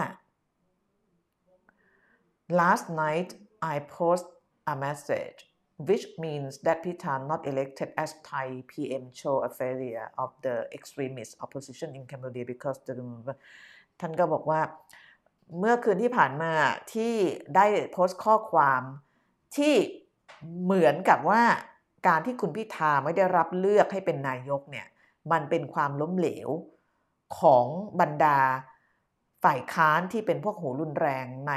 last night I post a message which means that Pita not elected as Thai PM show a failure of the extremist opposition in Cambodia because the ท่านก็บอกว่า เมื่อคืนที่ผ่านมาที่ได้โพสต์ข้อความที่เหมือนกับว่าการที่คุณพิธาไม่ได้รับเลือกให้เป็นนายกเนี่ย มันเป็นความล้มเหลวของบรรดาฝ่ายค้านที่เป็นพวกหูรุนแรงใน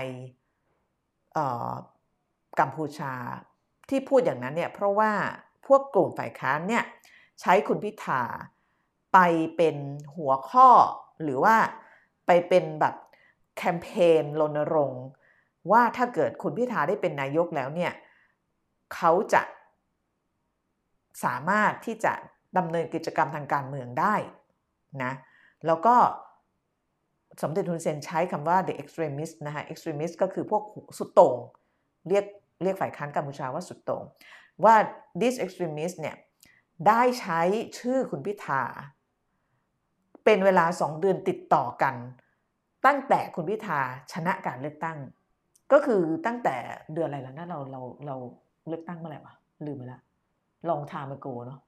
กัมพูชาที่พูดอย่างนั้นเนี่ยเพราะว่าพวกกลุ่มฝ่ายค้านเนี่ยใช้คุณพิธาไปเป็นหัวข้อหรือว่าไปเป็นแบบแคมเปญรณรงค์ว่าถ้าเกิดคุณพิธาได้เป็นนายกแล้วเนี่ยเขาจะสามารถที่จะดำเนินกิจกรรมทางการเมืองได้นะแล้วก็สมเด็จทุนเซนใช้คำว่า the extremist นะคะ extremist ก็คือพวกสุดโต่งเรียก เรียกฝ่ายค้านกัมพูชาว่าสุดโต่งว่า this extremist เนี่ยได้ใช้ชื่อคุณพิธา เป็นเวลาสองเดือนติดต่อกัน ตั้งแต่คุณพิธาชนะการเลือกตั้ง ก็คือตั้งแต่เดือนอะไรแล้วนะเราเราเราเลือกตั้งเมื่อไหร่วะลืมไปแล้วลองทามาโกเนาะ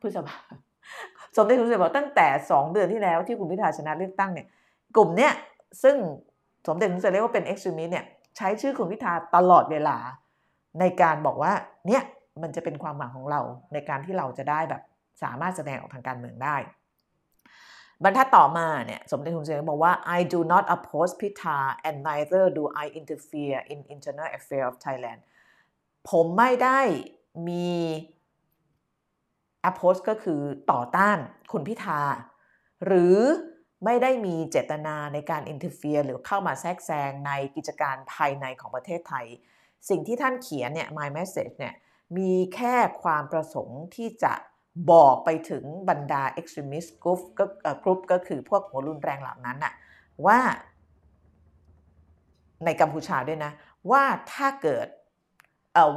พฤษภาสมเด็จคุณเสด็จบอกตั้งแต่สองเดือนที่แล้วที่คุณพิธาชนะเลือกตั้งเนี่ยกลุ่มเนี้ยซึ่งสมเด็จคุณเสด็จเรียกว่าเป็น extremist เนี่ยใช้ชื่อคุณพิธาตลอดเวลา ในการบอกว่าเนี่ยมันจะเป็นความหวังของเราในการที่เราจะได้แบบสามารถแสดงออกทางการเมืองได้ บรรทัดต่อมาเนี่ยสมเด็จคุณเสด็จบอกว่า I do not oppose Pita and neither do I interfere in internal affairs of Thailand ผมไม่ได้มี oppose ก็คือต่อต้านคุณพิธา หรือไม่ได้มีเจตนาในการ interfere หรือเข้ามาแทรกแซงในกิจการภายในของประเทศไทย สิ่งที่ท่านเขียนเนี่ย my message เนี่ยมีแค่ความประสงค์ที่จะบอกไปถึงบรรดา extremist group ก็กรุ๊ปก็คือพวกหัวรุนแรงเหล่านั้นน่ะว่าในกัมพูชาด้วยนะ ว่าถ้าเกิด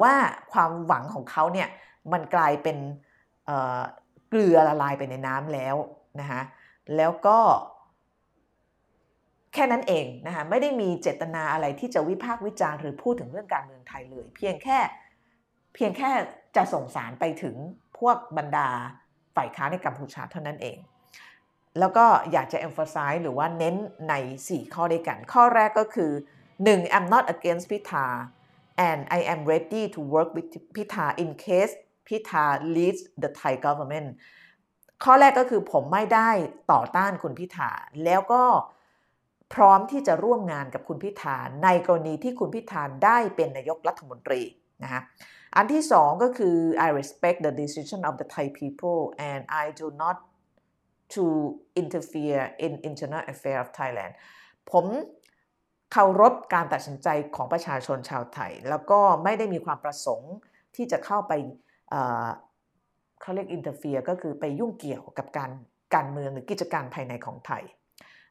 ว่าความหวังของเขาเนี่ยมันกลายเป็นเกลือละลายไปในน้ำแล้วนะคะแล้วก็ แค่นั้นเองนะคะไม่ได้มีเจตนาอะไรที่จะวิพากษ์วิจารณ์หรือพูดถึงเรื่องการเมืองไทยเลย เพียงแค่เพียงแค่จะส่งสารไปถึงพวกบรรดาฝ่ายค้านในกัมพูชาเท่านั้นเอง แล้วก็อยากจะ emphasize หรือว่าเน้นใน 4 ข้อด้วยกัน ข้อแรกก็คือ 1. I'm not against Pitha and I am ready to work with Pitha in case พิธา leads the Thai government ข้อแรกก็คือผมไม่ได้ต่อต้านคุณพิธา แล้วก็ พร้อมที่จะร่วมงานกับคุณพิธาในกรณีที่คุณพิธาได้เป็นนายกรัฐมนตรีนะฮะอันที่สองก็คือ I respect the decision of the Thai people and I do not to interfere in internal affairs of Thailand ผมเคารพการตัดสินใจของประชาชนชาวไทย แล้วก็ไม่ได้มีความประสงค์ที่จะเข้าไปเขาเรียกอินเตอร์เฟียก็คือไปยุ่งเกี่ยวกับการการเมืองหรือกิจการภายในของไทย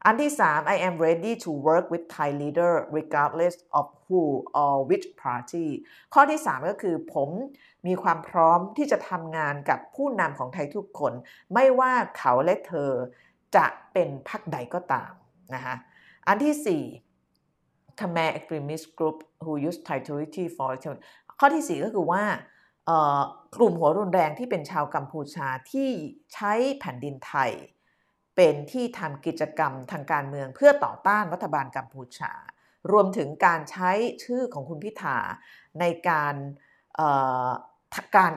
อันที่ 3 I am ready to work with Thai leader regardless of who or which party ข้อที่ 3 ก็คือผมมีความพร้อมที่จะทำงานกับผู้นำของไทยทุกคน ไม่ว่าเขาและเธอจะเป็นพรรคใดก็ตามนะคะอันที่ 4 Khmer extremist group who use Thai territory for ข้อที่ 4 ก็คือว่ากลุ่มหัวรุนแรงที่เป็นชาวกัมพูชาที่ใช้แผ่นดินไทย เป็นที่ทำกิจกรรมทางการเมืองเพื่อต่อต้านรัฐบาลกัมพูชา รวมถึงการใช้ชื่อของคุณพิธาในการการ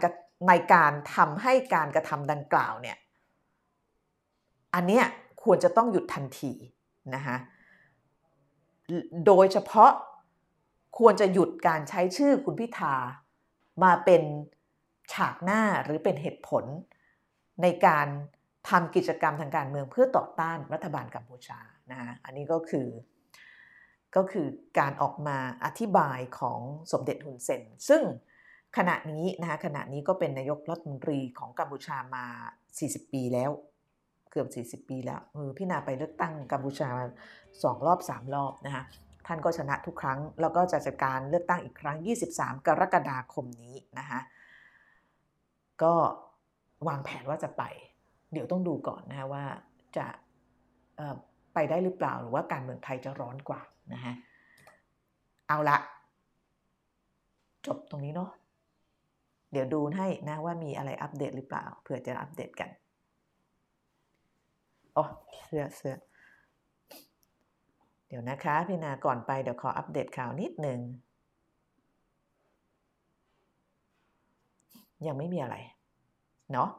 ในการทำให้การกระทำดังกล่าวเนี่ยอันเนี้ยควรจะต้องหยุดทันทีนะคะโดยเฉพาะควรจะหยุดการใช้ชื่อคุณพิธามาเป็นฉากหน้าหรือเป็นเหตุผลในการ ทำกิจกรรมทางการเมืองเพื่อต่อต้านรัฐบาลกัมพูชานะฮะอันนี้ก็คือก็คือการออกมาอธิบายของสมเด็จฮุนเซน ซึ่งขณะนี้นะคะขณะนี้ก็เป็นนายกรัฐมนตรีของกัมพูชามา 40 ปีแล้ว เกือบ 40 ปีแล้วเออพี่นาไปเลือกตั้งกัมพูชาสองรอบ 3 รอบนะคะท่านก็ชนะทุกครั้ง แล้วก็จะจัดการเลือกตั้งอีกครั้ง 23 กรกฎาคมนี้นะคะก็วางแผนว่าจะไป เดี๋ยวต้องดูก่อนนะว่าจะไปได้หรือเปล่าหรือว่าการเมืองไทยจะร้อนกว่านะฮะเอาละจบตรงนี้เนาะเดี๋ยวดูให้นะว่ามีอะไรอัปเดตหรือเปล่าเผื่อจะอัปเดตกันอ๋อเสื้อเสื้อเดี๋ยวนะคะพี่นาก่อนไปเดี๋ยวขออัปเดตข่าวนิดหนึ่งยังไม่มีอะไร เนาะ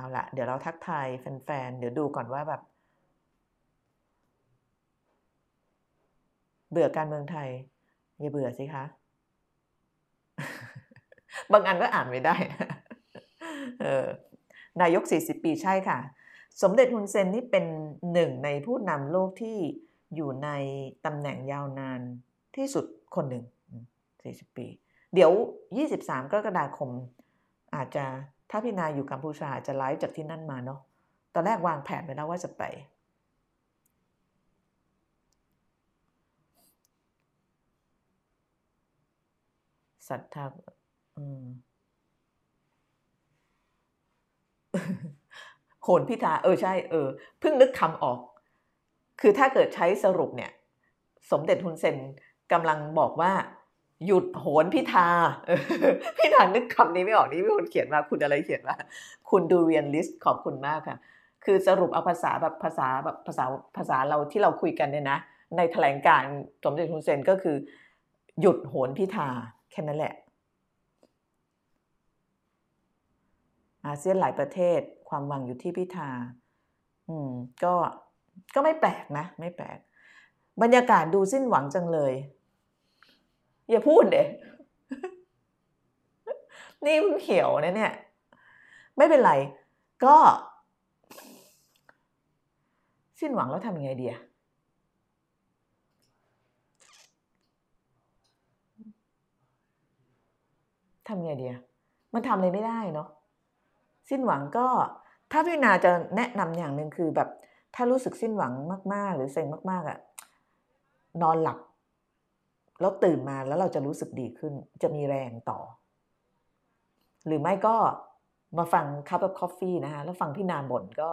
เอาละเดี๋ยวเราทักทายแฟนๆ เดี๋ยวดูก่อนว่าแบบ เบื่อการเมืองไทย อย่าเบื่อสิคะ บางอันก็อ่านไม่ได้นายก 40 ปีใช่ค่ะ สมเด็จฮุนเซนนี่เป็นหนึ่งในผู้นำโลกที่อยู่ในตำแหน่งยาวนานที่สุดคนหนึ่ง 40 ปี เดี๋ยว 23 กรกฎาคมอาจจะ ถ้าพี่นาอยู่กัมพูชาจะไลฟ์จากที่นั่นมาเนาะ ตอนแรกวางแผนไว้แล้วว่าจะไปศรัทธาอืมโหนพิธา เออใช่ เออ เพิ่งนึกคำออก คือถ้าเกิดใช้สรุปเนี่ย สมเด็จฮุนเซนกำลังบอกว่า หยุดโหนพิธาพิธานึกคำนี้ไม่ออกนี่มีคนเขียนมาคุณอะไรเขียนมาคุณดูเรียนลิสต์ขอบคุณมากค่ะ คือสรุปเอาภาษาแบบภาษาแบบภาษาภาษาเราที่เราคุยกันเนี่ยนะ ในแถลงการณ์สมเด็จฮุนเซนก็คือ หยุดโหนพิธาแค่นั้นแหละ อาเซียนหลายประเทศความหวังอยู่ที่พิธา อืม ก็ก็ไม่แปลกนะ ไม่แปลก บรรยากาศดูสิ้นหวังจังเลย อย่าพูดเด็นี่เพิ่งเขียวนะเนี่ย ไม่เป็นไร ก็ สิ้นหวังแล้วทำยังไงดีอะทำยังไงดีอะมันทำอะไรไม่ได้เนาะสิ้นหวังก็ ถ้าพี่นาจะแนะนำอย่างหนึ่งคือแบบ ถ้ารู้สึกสิ้นหวังมาก ๆ หรือเซ็งมาก ๆอะนอนหลับ แล้วตื่นมาแล้วเราจะรู้สึกดีขึ้น จะมีแรงต่อ หรือไม่ก็มาฟัง cup of coffee นะคะแล้วฟังพี่นาบ่นก็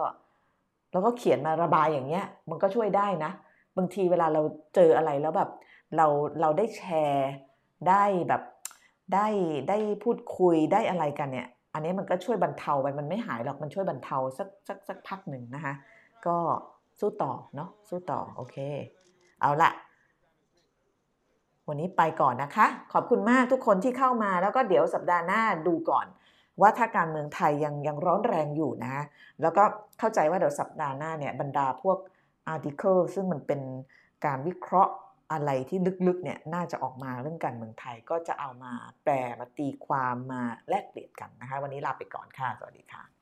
แล้วก็เขียนมาระบายอย่างเงี้ย มันก็ช่วยได้นะ บางทีเวลาเราเจออะไรแล้วแบบ เราเราได้แชร์ได้แบบได้ได้พูดคุยได้อะไรกันเนี่ย อันนี้มันก็ช่วยบรรเทาไปมันไม่หายหรอกมันช่วยบรรเทาสักสักสักพักหนึ่งนะคะ ก็สู้ต่อเนาะสู้ต่อโอเค เอาละ วันนี้ไปก่อนนะคะ ขอบคุณมากทุกคนที่เข้ามาแล้วก็เดี๋ยวสัปดาห์หน้าดูก่อน ว่าถ้าการเมืองไทยยังยังร้อนแรงอยู่นะ แล้วก็เข้าใจว่าเดี๋ยวสัปดาห์หน้าเนี่ยบรรดาพวกอาร์ติเคิลซึ่งมันเป็นการวิเคราะห์อะไรที่ลึกๆเนี่ยน่าจะออกมาเรื่องการเมืองไทยก็จะเอามาแปลมาตีความมาแลกเปลี่ยนกันนะคะ วันนี้ลาไปก่อนค่ะ สวัสดีค่ะ